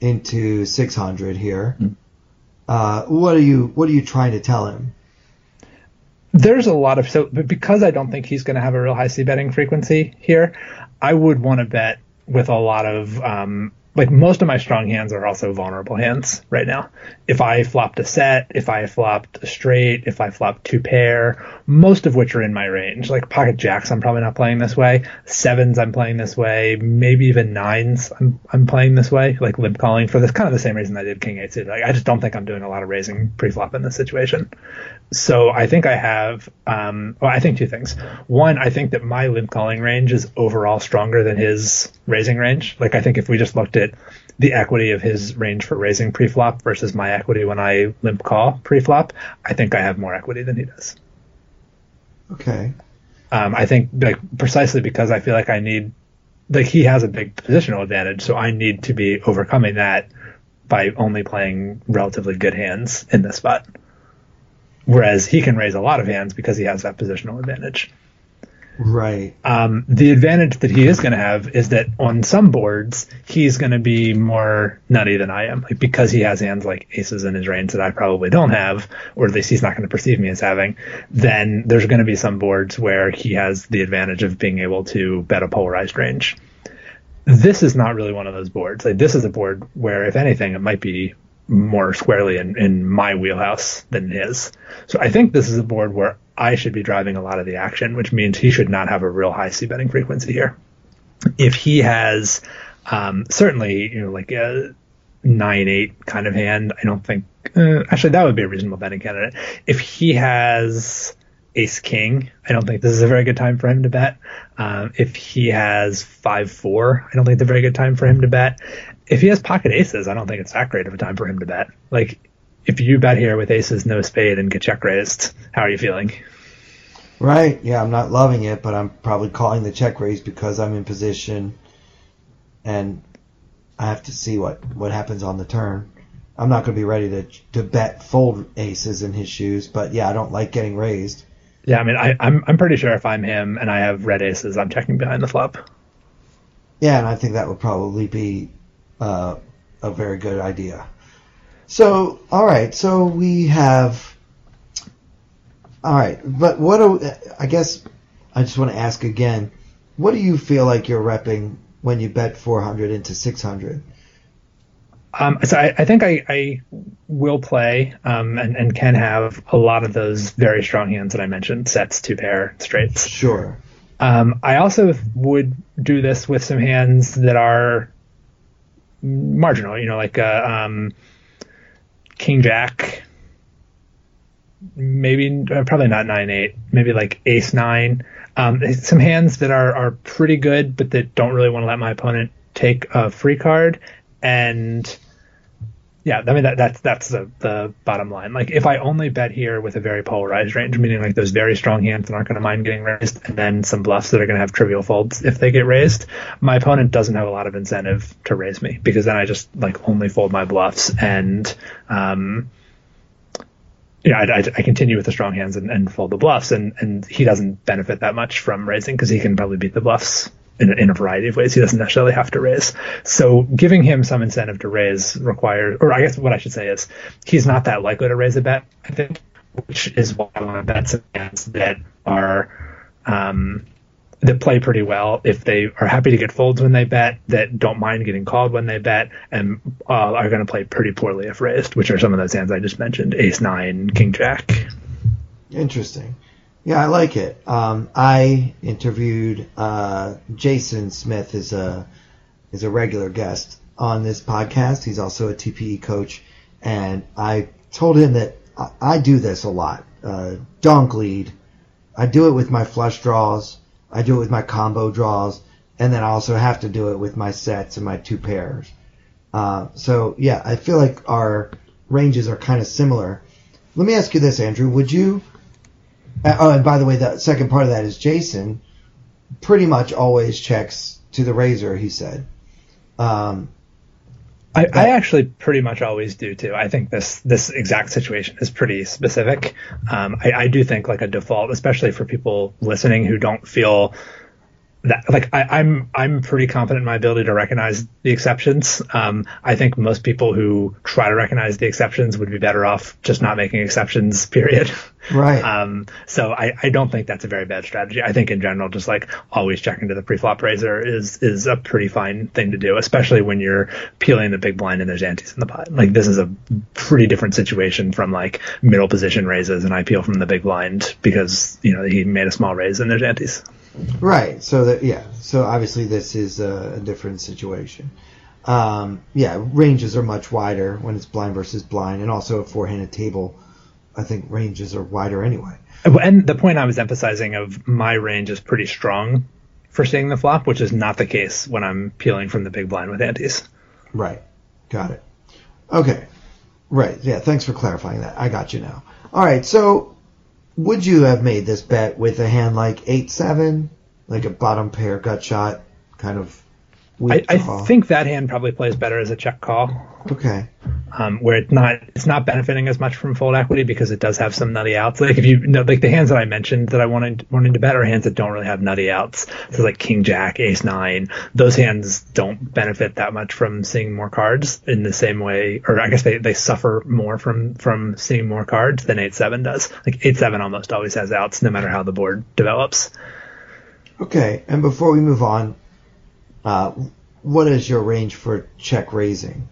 into 600 here. Uh, what are you What are you trying to tell him? there's a lot of so but because I don't think he's going to have a real high C betting frequency here, I would want to bet with a lot of um, like most of my strong hands are also vulnerable hands right now. If I flopped a set, if I flopped a straight, if I flopped two pair, most of which are in my range. Like pocket jacks, I'm probably not playing this way. Sevens, I'm playing this way. Maybe even nines, I'm I'm playing this way. Like limp calling for this kind of the same reason I did king eight suited. Like I just don't think I'm doing a lot of raising pre-flop in this situation. So I think I have, um, well, I think two things. One, I think that my limp calling range is overall stronger than his raising range. Like I think if we just looked at the equity of his range for raising pre-flop versus my equity when I limp call pre-flop, I think I have more equity than he does. Okay. Um, I think like precisely because I feel like I need, like he has a big positional advantage, so I need to be overcoming that by only playing relatively good hands in this spot. Whereas he can raise a lot of hands because he has that positional advantage. Right. Um, the advantage that he is going to have is that on some boards he's going to be more nutty than I am, like because he has hands like aces in his range that I probably don't have, or at least he's not going to perceive me as having. Then there's going to be some boards where he has the advantage of being able to bet a polarized range. This is not really one of those boards. Like this is a board where, if anything, it might be more squarely in, in my wheelhouse than his. So I think this is a board where I should be driving a lot of the action, which means he should not have a real high c betting frequency here. If he has um, certainly, you know, like a nine eight kind of hand, I don't think. Uh, actually, that would be a reasonable betting candidate. If he has ace king, I don't think this is a very good time for him to bet. Um, if he has five four, I don't think it's a very good time for him to bet. If he has pocket aces, I don't think it's that great of a time for him to bet. Like if you bet here with aces, no spade, and get check raised, how are you feeling? Right. Yeah, I'm not loving it, but I'm probably calling the check raise because I'm in position, and I have to see what what happens on the turn. I'm not going to be ready to to bet fold aces in his shoes, but yeah, I don't like getting raised. Yeah, I mean, I, I'm I'm pretty sure if I'm him and I have red aces, I'm checking behind the flop. Yeah, and I think that would probably be uh, a very good idea. So, all right. So we have. All right, but what do I guess? I just want to ask again. What do you feel like you're repping when you bet 400 into 600? Um, so I, I think I, I, will play um, and, and can have a lot of those very strong hands that I mentioned, sets, two pair, straights. Sure. Um, I also would do this with some hands that are marginal, you know, like uh, um, King Jack, maybe uh, probably not nine eight, maybe like Ace nine. Um, some hands that are are pretty good, but that don't really want to let my opponent take a free card. And yeah, I mean that that's that's the, the bottom line. Like if I only bet here with a very polarized range, meaning like those very strong hands that aren't going to mind getting raised, and then some bluffs that are going to have trivial folds if they get raised, my opponent doesn't have a lot of incentive to raise me because then I just like only fold my bluffs and um, yeah, I, I, I, continue with the strong hands and, and fold the bluffs, and and he doesn't benefit that much from raising because he can probably beat the bluffs in in a variety of ways. He doesn't necessarily have to raise. So giving him some incentive to raise requires, or I guess what I should say is he's not that likely to raise a bet, I think, which is why I want to bet some hands that are, um, that play pretty well if they are happy to get folds when they bet, that don't mind getting called when they bet, and uh, are going to play pretty poorly if raised, which are some of those hands I just mentioned: Ace Nine, King Jack. Interesting. Yeah, I like it. Um, I interviewed uh, Jason Smith is a is a regular guest on this podcast. He's also a TPE coach, and I told him that I, I do this a lot. Uh, donk lead. I do it with my flush draws. I do it with my combo draws, and then I also have to do it with my sets and my two pairs. Uh, so yeah, I feel like our ranges are kind of similar. Let me ask you this, Andrew. Would you oh, and by the way, the second part of that is Jason pretty much always checks to the raiser. He said. Um, I, I, actually pretty much always do too. I think this this exact situation is pretty specific. Um, I, I, do think like a default, especially for people listening who don't feel that like I, am I'm, I'm pretty confident in my ability to recognize the exceptions. Um, I think most people who try to recognize the exceptions would be better off just not making exceptions. Period. Right. Um, so I, I don't think that's a very bad strategy. I think in general, just like always checking to the pre-flop raiser is is a pretty fine thing to do, especially when you're peeling the big blind and there's antes in the pot. Like this is a pretty different situation from like middle position raises and I peel from the big blind because you know he made a small raise and there's antes. Right. So that yeah. So obviously this is a, a different situation. Um, yeah, ranges are much wider when it's blind versus blind, and also a four-handed table. I think ranges are wider anyway. And the point I was emphasizing of my range is pretty strong for seeing the flop, which is not the case when I'm peeling from the big blind with antes. Right. Got it. Okay. Right. Yeah. Thanks for clarifying that. I got you now. All right. So would you have made this bet with a hand like eight seven, like a bottom pair gut shot kind of I, I, think that hand probably plays better as a check call. Okay. Um, where it's not it's not benefiting as much from fold equity because it does have some nutty outs. Like if you, you know, like the hands that I mentioned that I wanted wanted to bet are hands that don't really have nutty outs. So like King Jack, Ace Nine, those hands don't benefit that much from seeing more cards in the same way, or I guess they, they suffer more from from seeing more cards than Eight Seven does. Like Eight Seven almost always has outs, no matter how the board develops. Okay, and before we move on, uh, what is your range for check raising?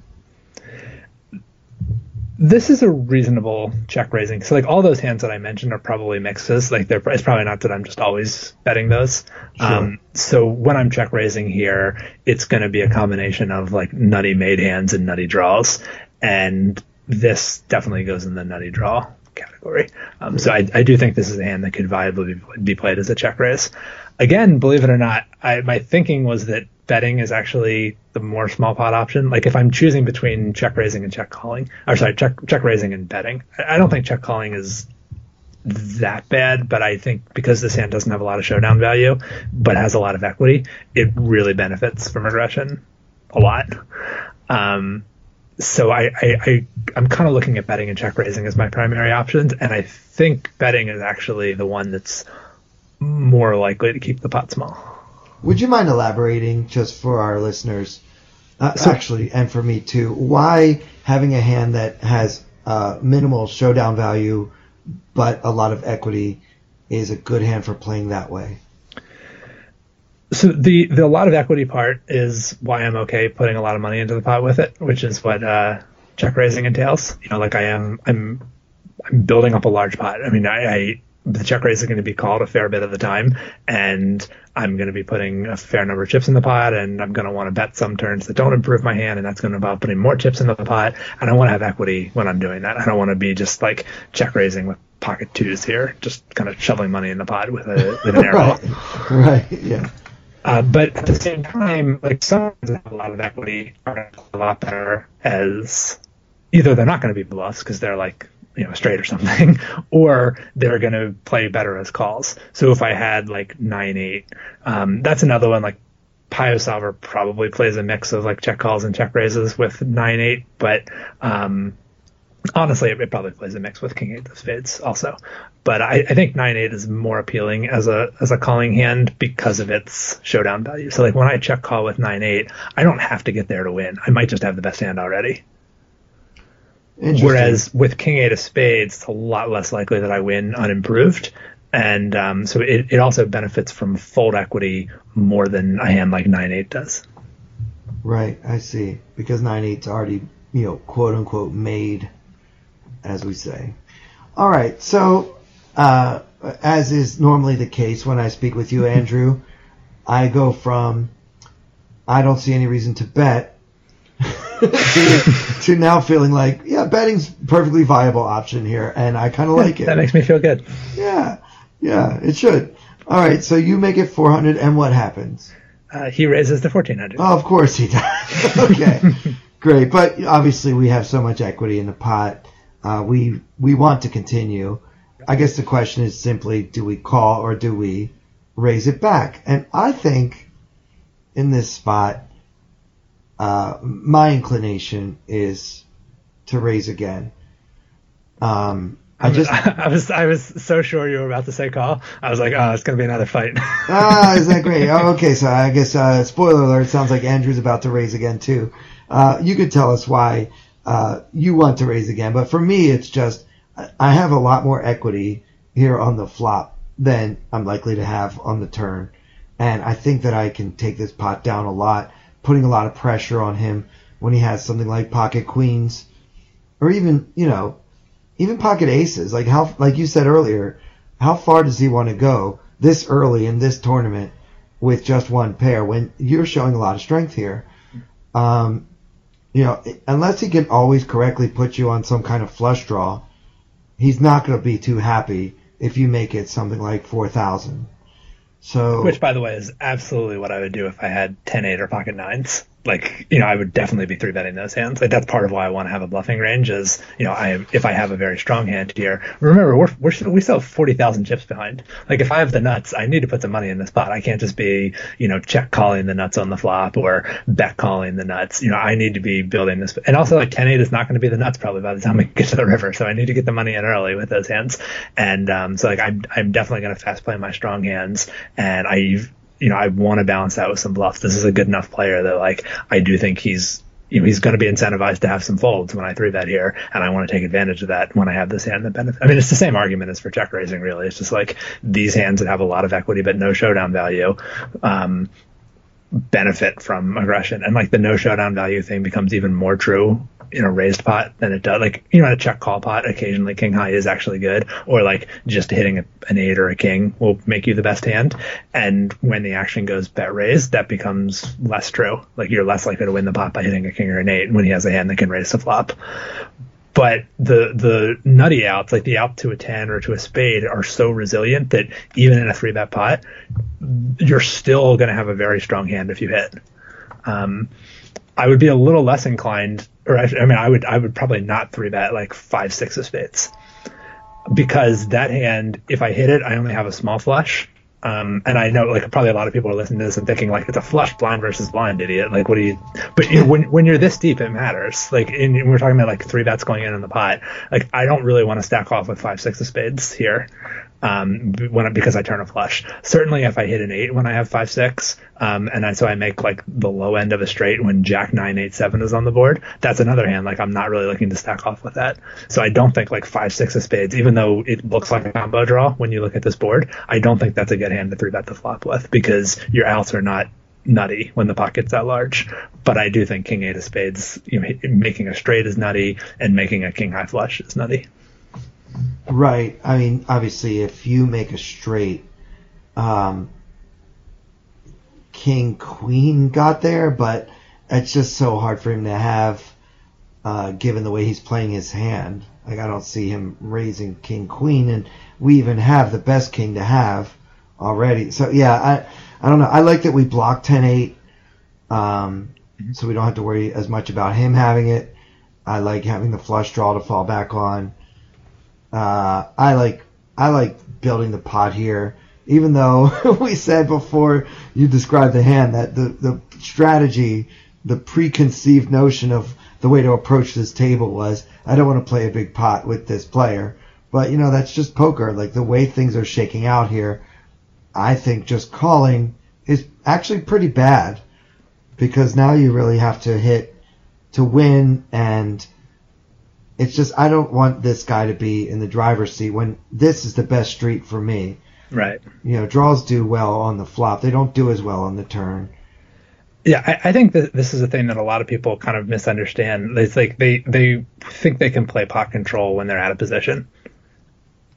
This is a reasonable check raising. So like all those hands that I mentioned are probably mixes. Like they're it's probably not that I'm just always betting those. Sure. Um, so when I'm check raising here, it's going to be a combination of like nutty made hands and nutty draws, and this definitely goes in the nutty draw category. Um, so I, I, do think this is a hand that could viably be played as a check raise. Again, believe it or not, I, my thinking was that betting is actually the more small pot option. Like if I'm choosing between check raising and check calling, or sorry, check check raising and betting, I don't think check calling is that bad, but I think because this hand doesn't have a lot of showdown value, but has a lot of equity, it really benefits from aggression a lot. Um, so I, I, I I'm kind of looking at betting and check raising as my primary options, and I think betting is actually the one that's more likely to keep the pot small. Would you mind elaborating just for our listeners, uh, so, actually, and for me too, why having a hand that has uh, minimal showdown value but a lot of equity is a good hand for playing that way? So the the a lot of equity part is why I'm okay putting a lot of money into the pot with it, which is what uh, check raising entails. You know, like I am, I'm I'm building up a large pot. I mean, I, I the check raise is going to be called a fair bit of the time, and I'm going to be putting a fair number of chips in the pot, and I'm going to want to bet some turns that don't improve my hand, and that's going to involve putting more chips in the pot. And I want to have equity when I'm doing that. I don't want to be just like check raising with pocket twos here, just kind of shoveling money in the pot with a with an arrow. right. right. Yeah. Uh, but at the same time, like some that have a lot of equity are going to play a lot better as either they're not going to be bluffs because they're like you know straight or something, or they're going to play better as calls. So if I had like nine eight, um, that's another one. Like Pio Solver probably plays a mix of like check calls and check raises with nine eight, but um, honestly, it, probably plays a mix with King eight of spades also. But I, I think nine eight is more appealing as a as a calling hand because of its showdown value. So like when I check call with nine eight, I don't have to get there to win. I might just have the best hand already. Whereas with King Eight of Spades, it's a lot less likely that I win unimproved. And um, so it, it also benefits from fold equity more than a hand like 9 8 does. Right, I see. Because 9 8's already, you know, quote unquote made, as we say. All right, so uh, as is normally the case when I speak with you, Andrew, I go from I don't see any reason to bet to, to, now feeling like, yeah, betting's perfectly viable option here, and I kind of like it. That makes me feel good. Yeah, yeah, it should. All right, so you make it 400, and what happens? Uh, he raises to 1400. Oh, of course he does. okay, great. But obviously, we have so much equity in the pot. Uh, we we want to continue. I guess the question is simply, do we call or do we raise it back? And I think in this spot, uh, my inclination is to raise again. Um, I just I was I was so sure you were about to say call. I was like, oh, it's gonna be another fight. ah, is that great? Oh, okay, so I guess uh, spoiler alert. Sounds like Andrew's about to raise again too. Uh, you could tell us why uh, you want to raise again, but for me, it's just I have a lot more equity here on the flop than I'm likely to have on the turn, and I think that I can take this pot down a lot putting a lot of pressure on him when he has something like pocket queens, or even you know, even pocket aces. Like how, like you said earlier, how far does he want to go this early in this tournament with just one pair when you're showing a lot of strength here? Um, you know, unless he can always correctly put you on some kind of flush draw, he's not going to be too happy if you make it something like four thousand. So, which, by the way, is absolutely what I would do if I had 10 8 or pocket nines. Like you know I would definitely be three betting those hands. Like that's part of why I want to have a bluffing range. Is you know I if I have a very strong hand here. Remember we're, we're we still have forty thousand chips behind. Like if I have the nuts, I need to put some money in this pot. I can't just be you know check calling the nuts on the flop or bet calling the nuts. You know I need to be building this. And also like 10-8 is not going to be the nuts probably by the time we get to the river. So I need to get the money in early with those hands. And um, so like I'm I'm definitely going to fast play my strong hands. And I you know, I want to balance that with some bluffs. This is a good enough player that like I do think he's you know, he's going to be incentivized to have some folds when I three bet here, and I want to take advantage of that when I have this hand that benefits. I mean, it's the same argument as for check raising, really. It's just like these hands that have a lot of equity but no showdown value. Um, benefit from aggression and like the no showdown value thing becomes even more true in a raised pot than it does. Like, you know, a check call pot, occasionally king high is actually good, or like just hitting a, an eight or a king will make you the best hand. And when the action goes bet raised, that becomes less true. Like, you're less likely to win the pot by hitting a king or an eight when he has a hand that can raise the flop. But the the nutty outs, like the out to a ten or to a spade, are so resilient that even in a three bet pot, you're still going to have a very strong hand if you hit. Um, I would be a little less inclined, or I, I mean, I would I would probably not three bet like five six of spades because that hand, if I hit it, I only have a small flush. Um, and I know, like, probably a lot of people are listening to this and thinking, like, it's a flush blind versus blind, idiot. Like, what do you? But you know, when when you're this deep, it matters. Like, in, we're talking about like three bets going in in the pot. Like, I don't really want to stack off with five six of spades here um, when because I turn a flush. Certainly, if I hit an eight when I have five six, um, and I, so I make like the low end of a straight when Jack nine eight seven is on the board. That's another hand. Like I'm not really looking to stack off with that. So I don't think like five six of spades, even though it looks like a combo draw when you look at this board. I don't think that's a good hand to three bet the flop with because your outs are not nutty when the pocket's that large. But I do think king eight of spades, you know, making a straight is nutty and making a king high flush is nutty. Right. I mean, obviously, if you make a straight, um, King Queen got there, but it's just so hard for him to have, uh, given the way he's playing his hand. Like, I don't see him raising King Queen, and we even have the best king to have already. So, yeah, I, I don't know. I like that we block 10 8, um, so we don't have to worry as much about him having it. I like having the flush draw to fall back on. Uh, I like I like building the pot here, even though we said before you described the hand that the the strategy, the preconceived notion of the way to approach this table was I don't want to play a big pot with this player, but you know that's just poker. Like the way things are shaking out here, I think just calling is actually pretty bad because now you really have to hit to win and it's just I don't want this guy to be in the driver's seat when this is the best street for me. Right. You know, draws do well on the flop. They don't do as well on the turn. Yeah, I, I think that this is a thing that a lot of people kind of misunderstand. It's like they they think they can play pot control when they're out of position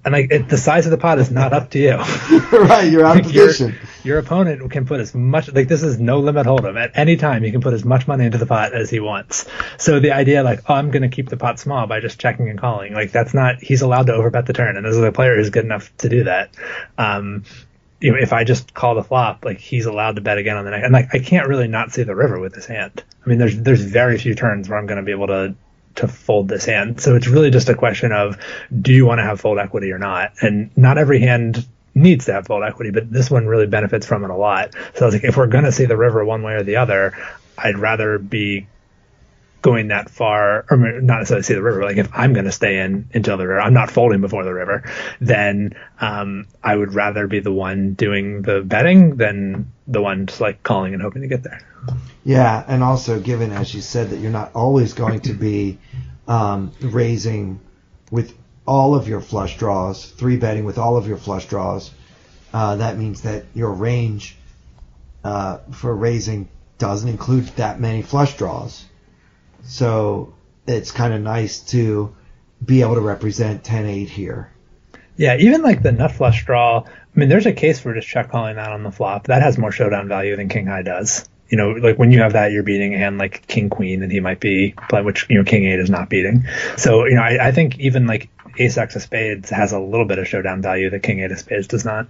and like it, the size of the pot is not up to you. right, you're out of position. Your, your, opponent can put as much like this is no limit hold'em. At any time, he can put as much money into the pot as he wants. So the idea, like, oh, I'm going to keep the pot small by just checking and calling, like that's not. He's allowed to overbet the turn, and this is a player who's good enough to do that. Um, you know, if I just call the flop, like he's allowed to bet again on the next, and like I can't really not see the river with his hand. I mean, there's there's very few turns where I'm going to be able to to fold this hand. So it's really just a question of do you want to have fold equity or not? And not every hand needs to have fold equity, but this one really benefits from it a lot. So I was like, if we're going to see the river one way or the other, I'd rather be going that far, or not necessarily see the river. Like if I'm going to stay in until the river, I'm not folding before the river. Then um, I would rather be the one doing the betting than the one just like calling and hoping to get there. Yeah, and also given as you said that you're not always going to be um, raising with all of your flush draws, three betting with all of your flush draws, uh, that means that your range uh, for raising doesn't include that many flush draws. So it's kind of nice to be able to represent 10-8 here. Yeah, even like the nut flush draw. I mean, there's a case for just check calling that on the flop. That has more showdown value than king high does you know, like when you have that, you're beating a hand like King Queen, and he might be playing, which you know King Eight is not beating. So you know, I, I think even like Ace X of Spades has a little bit of showdown value that King Eight of Spades does not.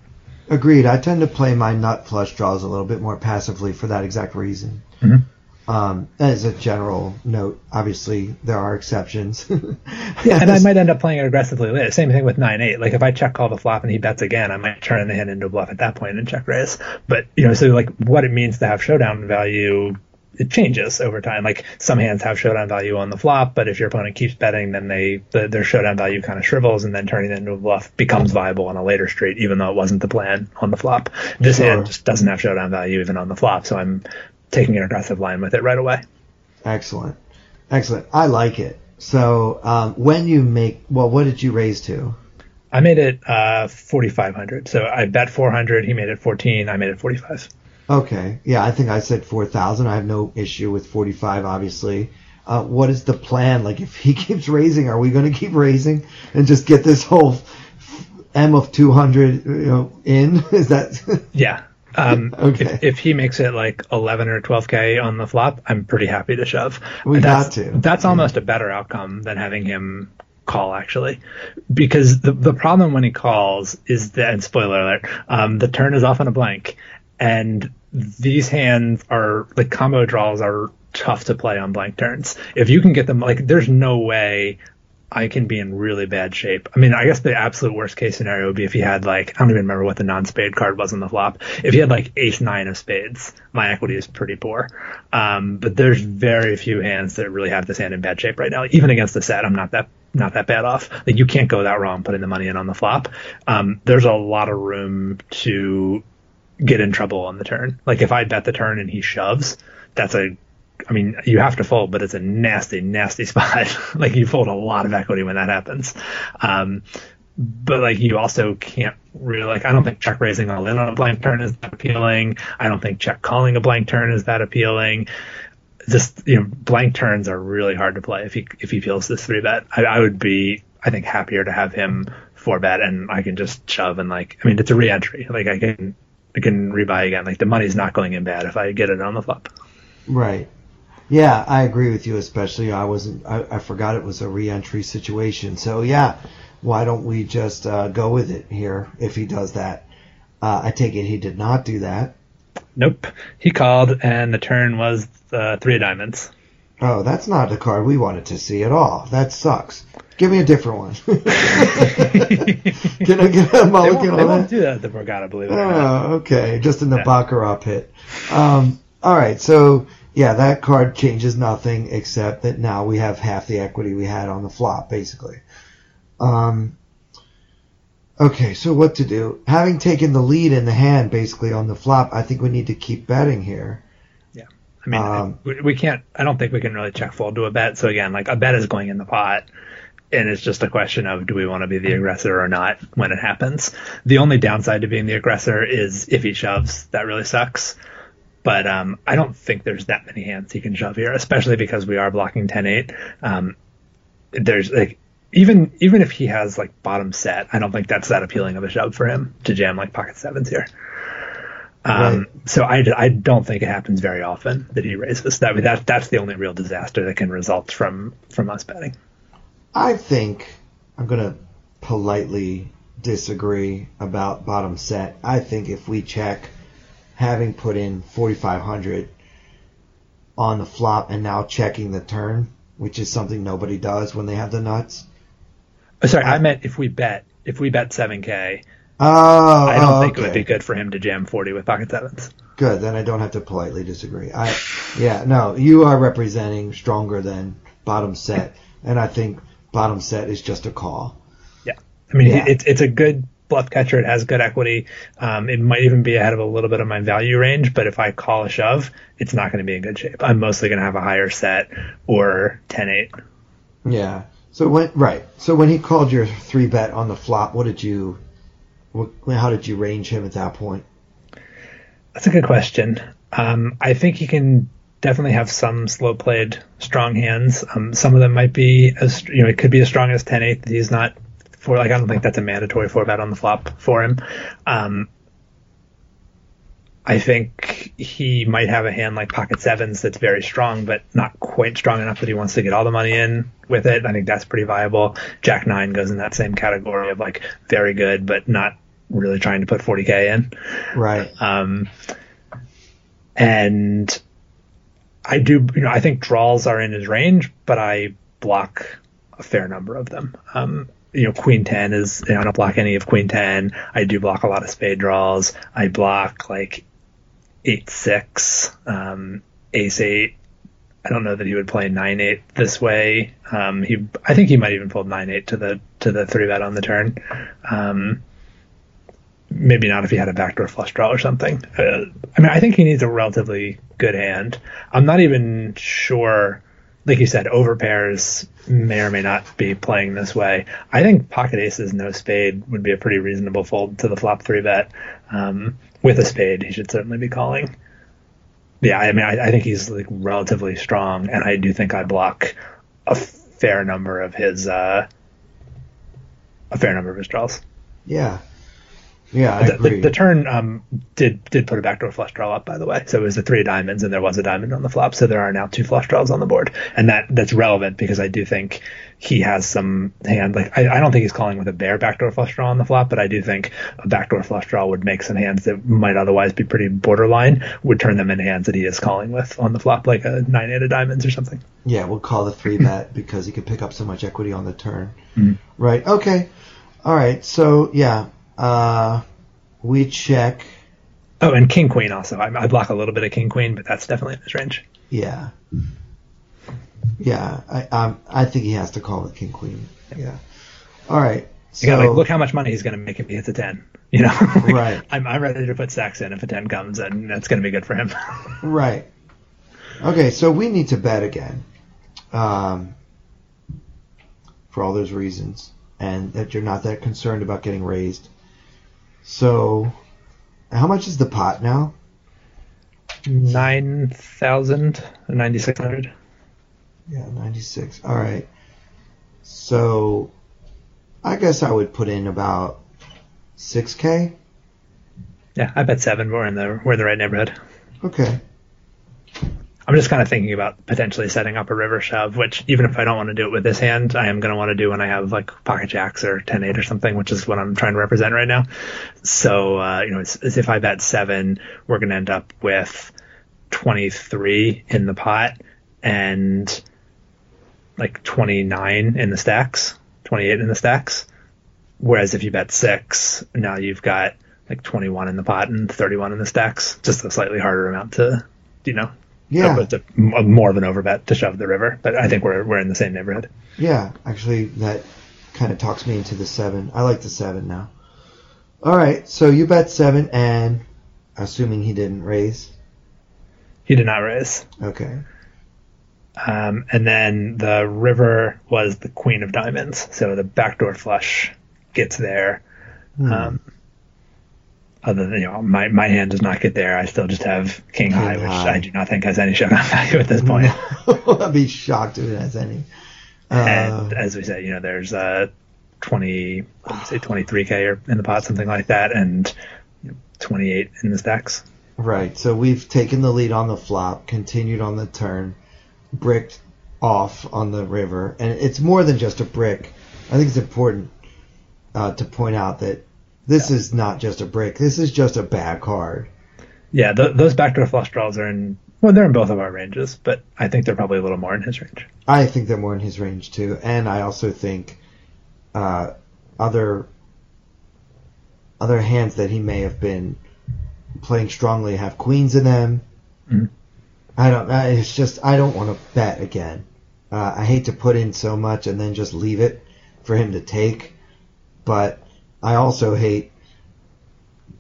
Agreed. I tend to play my nut flush draws a little bit more passively for that exact reason. Mm-hmm. Um, as a general note, obviously there are exceptions. yeah, and I might end up playing it aggressively later. Same thing with nine eight. Like if I check call the flop and he bets again, I might turn the hand into a bluff at that point and check raise. But you know, so like what it means to have showdown value it changes over time. Like some hands have showdown value on the flop, but if your opponent keeps betting, then they the, their showdown value kind of shrivels, and then turning it into a bluff becomes viable on a later straight, even though it wasn't the plan on the flop. This sure. hand just doesn't have showdown value even on the flop, so I'm taking an aggressive line with it right away. Excellent, excellent. I like it. So um, when you make, well, what did you raise to? I made it uh, 4,500. So I bet 400. He made it 14. I made it 45. Okay. Yeah, I think I said 4,000. I have no issue with 45, obviously. Uh, what is the plan? Like, if he keeps raising, are we going to keep raising and just get this whole M of 200 you know, in? Is that? yeah. Um, okay. If, if, he makes it like 11 or 12k on the flop, I'm pretty happy to shove. We that's, got to. That's yeah. almost a better outcome than having him call actually, because the the problem when he calls is that and spoiler alert, um, the turn is often a blank, and these hands are like combo draws are tough to play on blank turns. If you can get them like, there's no way I can be in really bad shape. I mean, I guess the absolute worst case scenario would be if he had like I don't even remember what the non-spade card was on the flop. If he had like ace nine of spades, my equity is pretty poor. Um, but there's very few hands that really have this hand in bad shape right now. Even against the set, I'm not that not that bad off. Like you can't go that wrong putting the money in on the flop. Um, there's a lot of room to get in trouble on the turn. Like if I bet the turn and he shoves, that's a I mean, you have to fold, but it's a nasty, nasty spot. like you fold a lot of equity when that happens. Um, but like you also can't really like I don't think check raising all in on a blank turn is that appealing. I don't think check calling a blank turn is that appealing. Just you know, blank turns are really hard to play if he if he feels this three bet. I, I would be I think happier to have him four bet and I can just shove and like I mean it's a reentry. Like I can I can rebuy again. Like the money's not going in bad if I get it on the flop. Right. Yeah, I agree with you. Especially, I wasn't. I, I forgot it was a reentry situation. So yeah, why don't we just uh, go with it here if he does that? Uh, I take it he did not do that. Nope. He called, and the turn was uh, three of diamonds. Oh, that's not the card we wanted to see at all. That sucks. Give me a different one. Can I get a mulligan on They won't do that at the Borgata, believe it or not. Oh, okay. Just in the yeah. Baccarat pit. Um, all right. So, yeah, that card changes nothing except that now we have half the equity we had on the flop, basically. Um, okay, so what to do? Having taken the lead in the hand, basically, on the flop, I think we need to keep betting here. Yeah. I mean, um, we can't, I don't think we can really check fold to a bet. So, again, like a bet is going in the pot and it's just a question of do we want to be the aggressor or not when it happens. The only downside to being the aggressor is if he shoves, that really sucks. But um, I don't think there's that many hands he can shove here, especially because we are blocking 10-8. Um, there's like even even if he has like bottom set, I don't think that's that appealing of a shove for him to jam like pocket sevens here. Um, right. So I, I don't think it happens very often that he raises. That that that's the only real disaster that can result from from us betting. I think I'm going to politely disagree about bottom set. I think if we check having put in 4500 on the flop and now checking the turn, which is something nobody does when they have the nuts. Oh, sorry, I, I meant if we bet if we bet 7k. Oh, I don't oh, think okay. it would be good for him to jam 40 with pocket sevens. Good, then I don't have to politely disagree. I, yeah, no, you are representing stronger than bottom set, and I think bottom set is just a call. Yeah, I mean yeah. it's it's a good bluff catcher. It has good equity. Um, it might even be ahead of a little bit of my value range, but if I call a shove, it's not going to be in good shape. I'm mostly going to have a higher set or 10-8. Yeah. So when right, so when he called your three bet on the flop, what did you, what, how did you range him at that point? That's a good question. Um, I think he can definitely have some slow played strong hands. Um, some of them might be as you know it could be as strong as 10-8 he's not for like I don't think that's a mandatory four bet on the flop for him. Um, I think he might have a hand like pocket sevens that's very strong, but not quite strong enough that he wants to get all the money in with it. I think that's pretty viable. Jack nine goes in that same category of like very good, but not really trying to put 40k in. Right. Um, and I do, you know, I think draws are in his range, but I block a fair number of them. Um, you know, Queen 10 is, you know, I don't block any of Queen 10. I do block a lot of spade draws. I block like 8 6, um, Ace 8. I don't know that he would play 9 8 this way. Um, he, I think he might even fold 9 8 to the, to the 3 bet on the turn. Um, maybe not if he had a backdoor flush draw or something. Uh, I mean, I think he needs a relatively good hand. I'm not even sure, like you said, overpairs may or may not be playing this way. I think pocket aces, no spade would be a pretty reasonable fold to the flop three bet. Um, with a spade, he should certainly be calling. Yeah, I mean, I, I think he's like relatively strong, and I do think I block a fair number of his uh, a fair number of his draws. Yeah. Yeah, I the, agree. the, the turn um, did did put a backdoor flush draw up, by the way. So it was the three of diamonds, and there was a diamond on the flop. So there are now two flush draws on the board, and that that's relevant because I do think he has some hand. Like I, I don't think he's calling with a bare backdoor flush draw on the flop, but I do think a backdoor flush draw would make some hands that might otherwise be pretty borderline would turn them into hands that he is calling with on the flop, like a nine eight of diamonds or something. yeah, we'll call the three bet because he could pick up so much equity on the turn. Mhm. Right. Okay. All right. So yeah, uh, we check. Oh, and king queen also. I, I block a little bit of king queen, but that's definitely in his range. Yeah. Yeah. I um, I think he has to call with king queen. Yeah. All right. So Again, like, look how much money he's going to make if he hits a 10. You know, Like, Right. I'm, I'm ready to put stacks in if a 10 comes, and that's going to be good for him. right. Okay. So we need to bet again. Um, for all those reasons, and that you're not that concerned about getting raised. So, how much is the pot now? 9,000, 9,600. Yeah, 96. All right. So, I guess I would put in about 6K. Yeah, I bet seven. We're in the we're in the right neighborhood. Okay. I'm just kind of thinking about potentially setting up a river shove, which even if I don't want to do it with this hand, I am going to want to do when I have like pocket jacks or 10-8 or something, which is what I'm trying to represent right now. So, uh, you know, it's, it's if I bet seven, we're going to end up with 23 in the pot and like 29 in the stacks, 28 in the stacks. Whereas if you bet six, now you've got like 21 in the pot and 31 in the stacks. Just a slightly harder amount to, you know, Yeah. it's a, m- more of an overbet to shove the river. But I think we're we're in the same neighborhood. Yeah, actually, that kind of talks me into the seven. I like the seven now. All right, so you bet seven, and assuming he didn't raise. He did not raise. Okay. Um, and then the river was the queen of diamonds. So the backdoor flush gets there. Hmm. Um, other than, you know, my, my hand does not get there. I still just have king, high, which high. I do not think has any showdown value at this point. I'd be shocked if it has any. Uh, and as we said, you know, there's uh, 20, what do say, 23k or in the pot, something like that, and you know, 28 in the stacks. right, so we've taken the lead on the flop, continued on the turn, bricked off on the river, and it's more than just a brick. I think it's important uh, to point out that this is not just a brick. This is just a bad card. Yeah, th- those backdoor flush draws are in, well, they're in both of our ranges, but I think they're probably a little more in his range. I think they're more in his range too, and I also think uh, other other hands that he may have been playing strongly have queens in them. Mhm. I don't. It's just I don't want to bet again. Uh, I hate to put in so much and then just leave it for him to take, but I also hate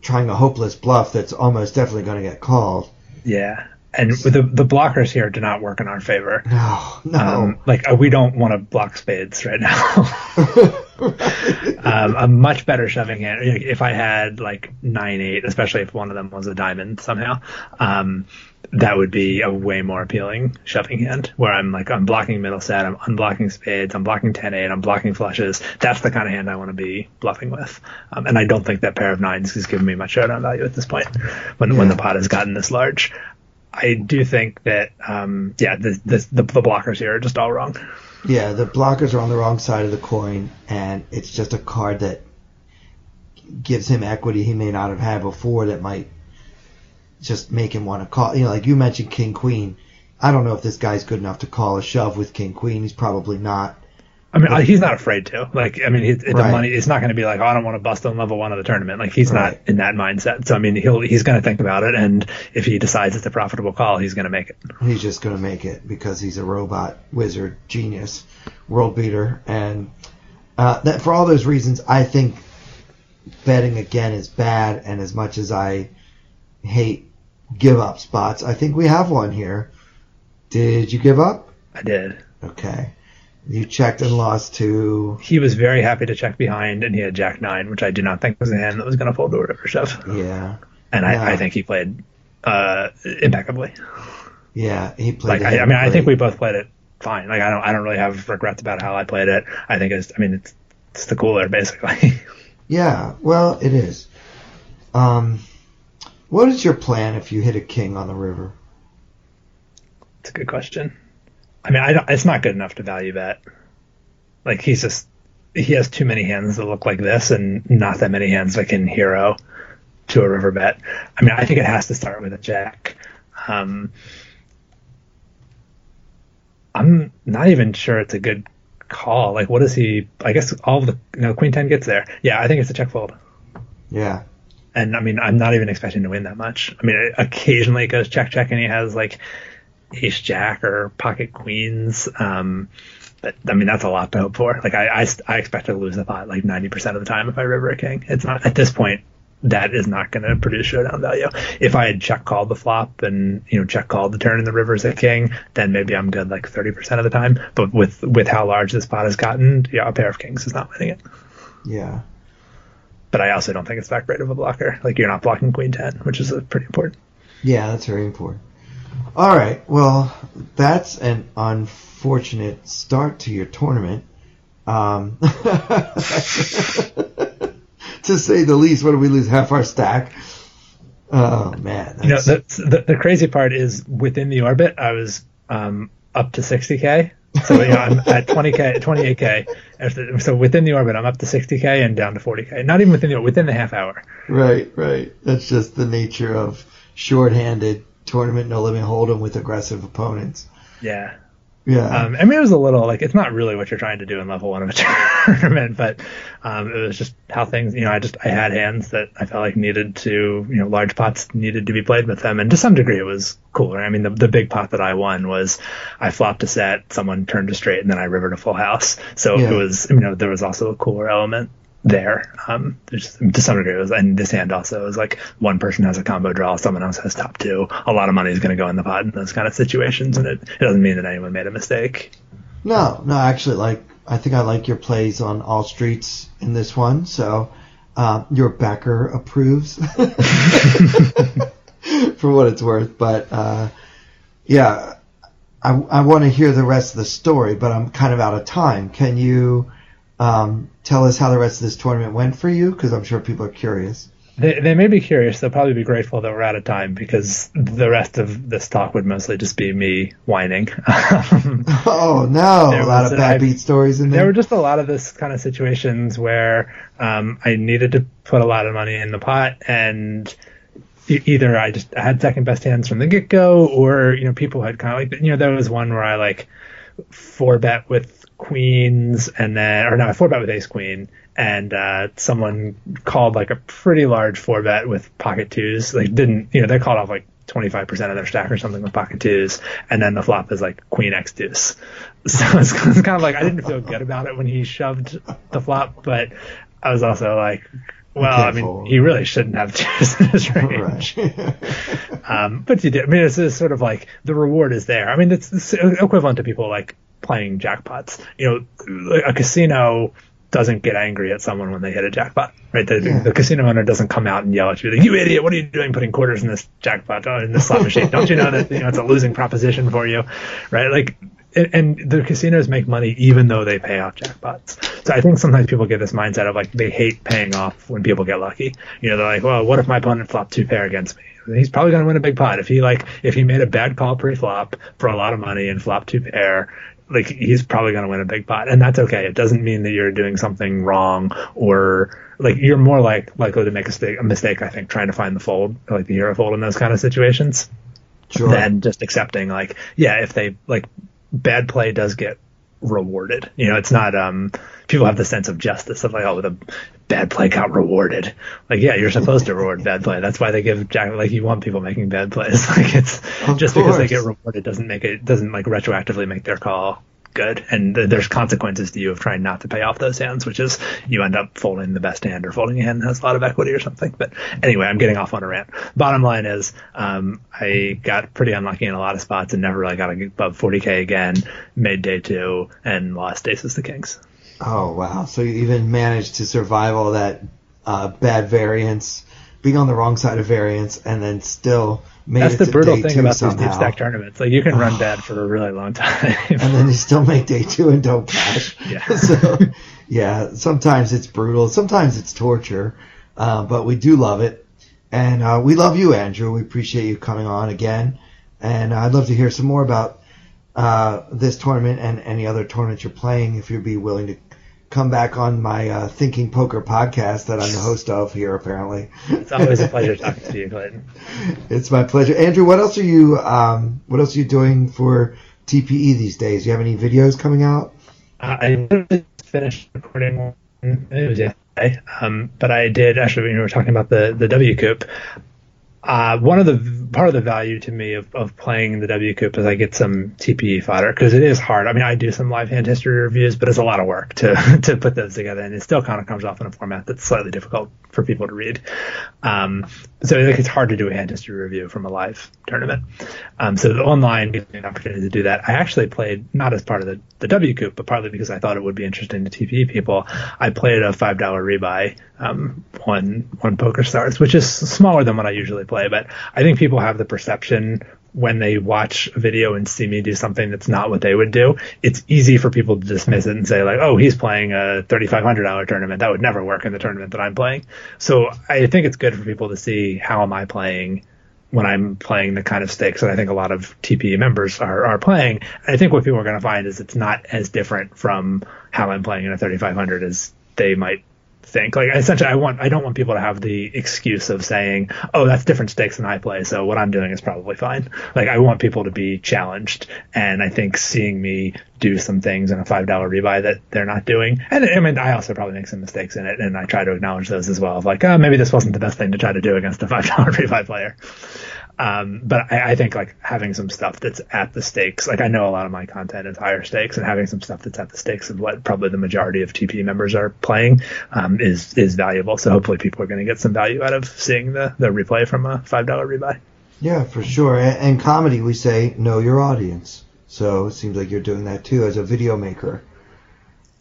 trying a hopeless bluff that's almost definitely going to get called. Yeah. And the the blockers here do not work in our favor. No, no. Um, like uh, we don't want to block spades right now. um, a much better shoving hand. If I had like nine eight, especially if one of them was a diamond somehow, um, that would be a way more appealing shoving hand. Where I'm like I'm blocking middle set, I'm unblocking spades, I'm blocking 10-8, I'm blocking flushes. That's the kind of hand I want to be bluffing with. Um, and I don't think that pair of nines is giving me much showdown value at this point when when the pot has gotten this large. I do think that um, yeah, the, the the the blockers here are just all wrong. Yeah, the blockers are on the wrong side of the coin, and it's just a card that gives him equity he may not have had before that might just make him want to call. You know, like you mentioned King Queen. I don't know if this guy's good enough to call a shove with king queen. He's probably not. I mean, he's not afraid to. Like, I mean, he, the Right. money. It's not going to be like, oh, I don't want to bust on level one of the tournament. Like, he's Right. not in that mindset. So, I mean, he'll he's going to think about it, and if he decides it's a profitable call, he's going to make it. He's just going to make it because he's a robot wizard genius, world beater, and uh, that for all those reasons, I think betting again is bad. And as much as I hate give up spots, I think we have one here. Did you give up? I did. Okay. You checked and lost to He was very happy to check behind, and he had Jack nine, which I do not think was a hand that was going to fold to a river shove. yeah, And Yeah. I, I think he played uh, impeccably. yeah. He played. Like, I, I mean, I think we both played it fine. Like, I don't I don't really have regrets about how I played it. I think it's. I mean, it's it's the cooler basically. Yeah, well, it is. Um, what is your plan if you hit a king on the river? It's a good question. I mean, I it's not good enough to value bet. Like he's just he has too many hands that look like this, and not that many hands that can hero to a river bet. I mean, I think it has to start with a jack. Um, I'm not even sure it's a good call. Like, what is he? I guess all the you know, queen ten gets there. Yeah, I think it's a check fold. Yeah, And I mean, I'm not even expecting to win that much. I mean, occasionally it goes check check and he has like ace jack or pocket queens. Um, but I mean, that's a lot to hope for. Like I, I, I expect to lose the pot like 90% of the time if I river a king. It's not at this point. That is not going to produce showdown value. If I had check called the flop and you know check called the turn and the river's a king, then maybe I'm good like 30% of the time. But with with how large this pot has gotten, yeah, a pair of kings is not winning it. yeah. But I also don't think it's that great of a blocker. Like you're not blocking queen 10, which is pretty important. Yeah, that's very important. All right, well, that's an unfortunate start to your tournament. Um, to say the least, what did we lose? Half our stack. Oh man, You know, the, the the crazy part is within the orbit, I was um, up to 60k. So you know, I'm at 20k, 28k. So within the orbit, I'm up to 60k and down to 40k. Not even within the within the half hour. right, right. That's just the nature of short-handed tournament no limit hold'em with aggressive opponents. Yeah. Yeah, Um, I mean, it was a little like it's not really what you're trying to do in level one of a tournament, but um, it was just how things. You know, I just I had hands that I felt like needed to, you know, large pots needed to be played with them, and to some degree it was cooler. I mean, the the big pot that I won was I flopped a set, someone turned a straight, and then I rivered a full house. So Yeah. it was, you know, there was also a cooler element there. Um, to some degree, was, and this hand also is like one person has a combo draw, someone else has top two. A lot of money is going to go in the pot in those kind of situations, and it, it doesn't mean that anyone made a mistake. No, no, actually, like I think I like your plays on all streets in this one. So uh, your backer approves for what it's worth. But uh, yeah, I, I want to hear the rest of the story, but I'm kind of out of time. Can you um, tell us how the rest of this tournament went for you? Because I'm sure people are curious. They, they may be curious. They'll probably be grateful that we're out of time because the rest of this talk would mostly just be me whining. Oh no, There a lot of bad I've- beat stories in there there. were just a lot of this kind of situations where um, I needed to put a lot of money in the pot, and either I just I had second best hands from the get go, or you know people had kind of like you know there was one where I like four bet with queens and then or no I four bet with ace queen and uh, someone called like a pretty large four bet with pocket twos. Like didn't you know they called off like 25% of their stack or something with pocket twos and then the flop is like queen x deuce. So it's, it's kind of like I didn't feel good about it when he shoved the flop but I was also like well I mean fold. he really shouldn't have twos in his range right. um, but you did. I mean, it's, it's sort of like the reward is there. I mean, it's, it's equivalent to people like playing jackpots. You know, a casino doesn't get angry at someone when they hit a jackpot, right? The, Yeah. the casino owner doesn't come out and yell at you, like, "You idiot! What are you doing putting quarters in this jackpot oh, in this slot machine? Don't you know that you know it's a losing proposition for you, right?" Like. And and the casinos make money even though they pay off jackpots. So I think sometimes people get this mindset of like they hate paying off when people get lucky. You know, they're like, well, what if my opponent flopped two pair against me? He's probably going to win a big pot if he like if he made a bad call pre-flop for a lot of money and flopped two pair. Like he's probably going to win a big pot, and that's okay. It doesn't mean that you're doing something wrong or like you're more like likely to make a mistake. A mistake, I think, trying to find the fold, like the hero fold in those kind of situations. Sure. than just accepting like, yeah, if they like bad play does get rewarded. You know, it's not um people have the sense of justice of like, oh, the bad play got rewarded. Like, yeah, you're supposed to reward bad play. That's why they give Jack like you want people making bad plays. Like it's Of just because they get rewarded doesn't make it doesn't like retroactively make their call good. And th- there's consequences to you of trying not to pay off those hands, which is you end up folding the best hand or folding a hand that has a lot of equity or something. But anyway, I'm getting off on a rant. Bottom line is, um, I got pretty unlucky in a lot of spots and never really got above 40k again. Made day two and lost aces to the kings. Oh wow! So you even managed to survive all that uh, bad variance, being on the wrong side of variance, and then still That's it the brutal thing about somehow. these deep stack tournaments. Like you can run bad for a really long time. and then you still make day two and don't cash. Yeah. so, yeah, sometimes it's brutal, sometimes it's torture, uh, but we do love it, and uh, we love you, Andrew. We appreciate you coming on again, and I'd love to hear some more about uh, this tournament and any other tournaments you're playing. If you'd be willing to come back on my uh, Thinking Poker podcast that I'm the host of here, apparently. it's always a pleasure talking to you, Clayton. It's my pleasure, Andrew. What else are you? Um, what else are you doing for TPE these days? Do you have any videos coming out? Uh, I finished recording one. It was yesterday, um, but I did actually. When you were talking about the the WCOOP, uh, one of the part of the value to me of, of playing the WCOOP is I get some TPE fodder because it is hard. I mean, I do some live hand history reviews, but it's a lot of work to to put those together, and it still kind of comes off in a format that's slightly difficult for people to read. Um, so like, it's hard to do a hand history review from a live tournament. Um, so the online gives me an opportunity to do that. I actually played not as part of the, the WCOOP, but partly because I thought it would be interesting to TPE people. I played a five dollar rebuy, um, one one PokerStars, which is smaller than what I usually play, but I think people have the perception when they watch a video and see me do something that's not what they would do, it's easy for people to dismiss it and say like, "Oh, he's playing a thirty-five hundred dollar tournament. That would never work in the tournament that I'm playing." So I think it's good for people to see how am I playing when I'm playing the kind of stakes that I think a lot of TPE members are, are playing. And I think what people are going to find is it's not as different from how I'm playing in a 3500 as they might think. Like essentially, I want I don't want people to have the excuse of saying, "Oh, that's different stakes than I play, so what I'm doing is probably fine." Like I want people to be challenged, and I think seeing me do some things in a five dollar rebuy that they're not doing, and I mean I also probably make some mistakes in it, and I try to acknowledge those as well. Of like, oh, maybe this wasn't the best thing to try to do against a five dollar rebuy player. Um, but I, I think like having some stuff that's at the stakes, like I know a lot of my content is higher stakes, and having some stuff that's at the stakes of what probably the majority of TP members are playing um, is is valuable. So hopefully people are going to get some value out of seeing the the replay from a five dollar rebuy. Yeah, for sure. And, and comedy, we say know your audience. So it seems like you're doing that too as a video maker.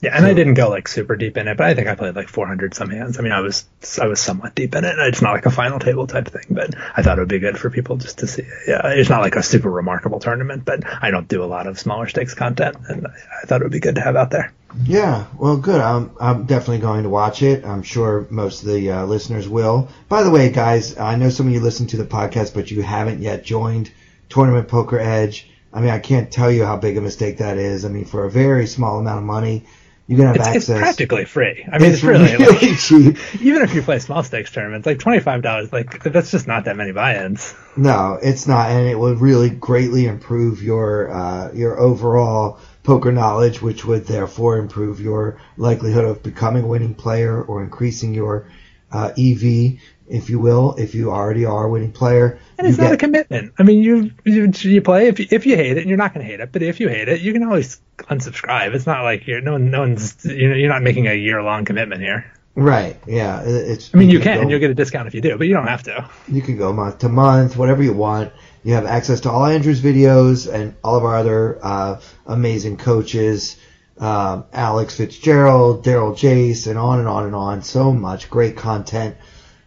Yeah, and I didn't go like super deep in it, but I think I played like 400 some hands. I mean, I was I was somewhat deep in it. It's not like a final table type thing, but I thought it would be good for people just to see. Yeah, it's not like a super remarkable tournament, but I don't do a lot of smaller stakes content, and I, I thought it would be good to have out there. Yeah, well, good. I'm I'm definitely going to watch it. I'm sure most of the uh, listeners will. By the way, guys, I know some of you listen to the podcast, but you haven't yet joined Tournament Poker Edge. I mean, I can't tell you how big a mistake that is. I mean, for a very small amount of money, you can have It's, it's access. practically free. I mean, It's it's, really, really like, cheap. even if you play small stakes tournaments, like twenty five dollars, like that's just not that many buy-ins. No, it's not, and it would really greatly improve your uh, your overall poker knowledge, which would therefore improve your likelihood of becoming a winning player or increasing your uh, EV, if you will, if you already are a winning player. And it's you not a commitment. I mean, you you, you play if you, if you hate it, and you're not going to hate it. But if you hate it, you can always unsubscribe. It's not like you're no one, no one's you know you're not making a year long commitment here. right? Yeah, it's. I mean, you can go- and you'll get a discount if you do, but you don't have to. You can go month to month, whatever you want. You have access to all Andrew's videos and all of our other uh, amazing coaches, um, Alex Fitzgerald, Daryl Jace, and on and on and on. So much great content.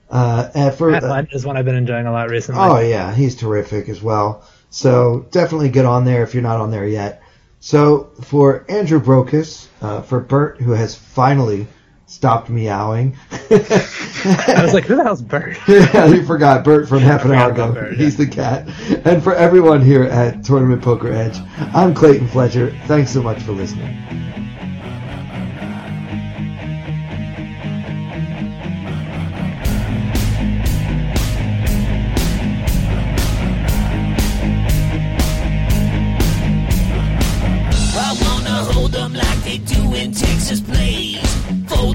Uh, and for, Matt Lent is one I've been enjoying a lot recently. oh yeah, he's terrific as well. So definitely get on there if you're not on there yet. So for Andrew Brokos, uh, for Bert who has finally stopped meowing. I was like, who the hell's Bert? yeah, you forgot Bert from half an hour ago. Bert, He's the cat. And for everyone here at Tournament Poker Edge, I'm Clayton Fletcher. Thanks so much for listening.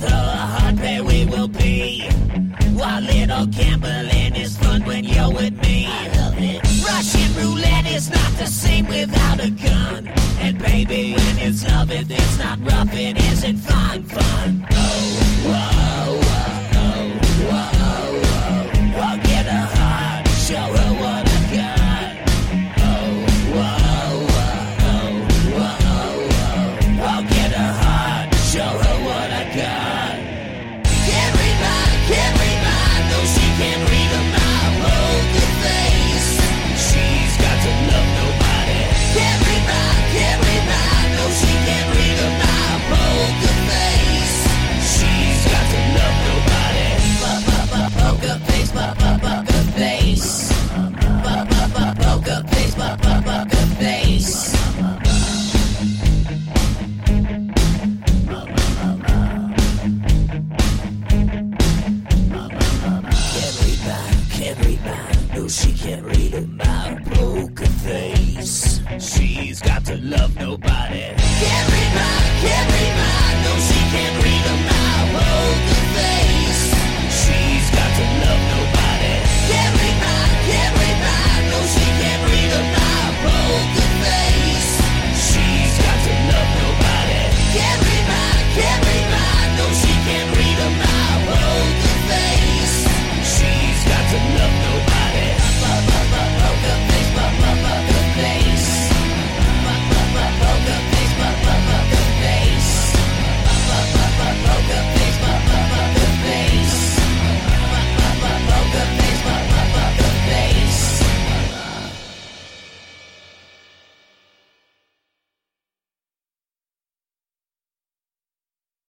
with her hundred we will be. While little gambling is fun when you're with me. Russian roulette is not the same without a gun. And baby, when it's love, it, it's not rough, it isn't fun, fun. Oh, whoa, whoa, whoa, whoa, whoa. Oh, get a hot show her.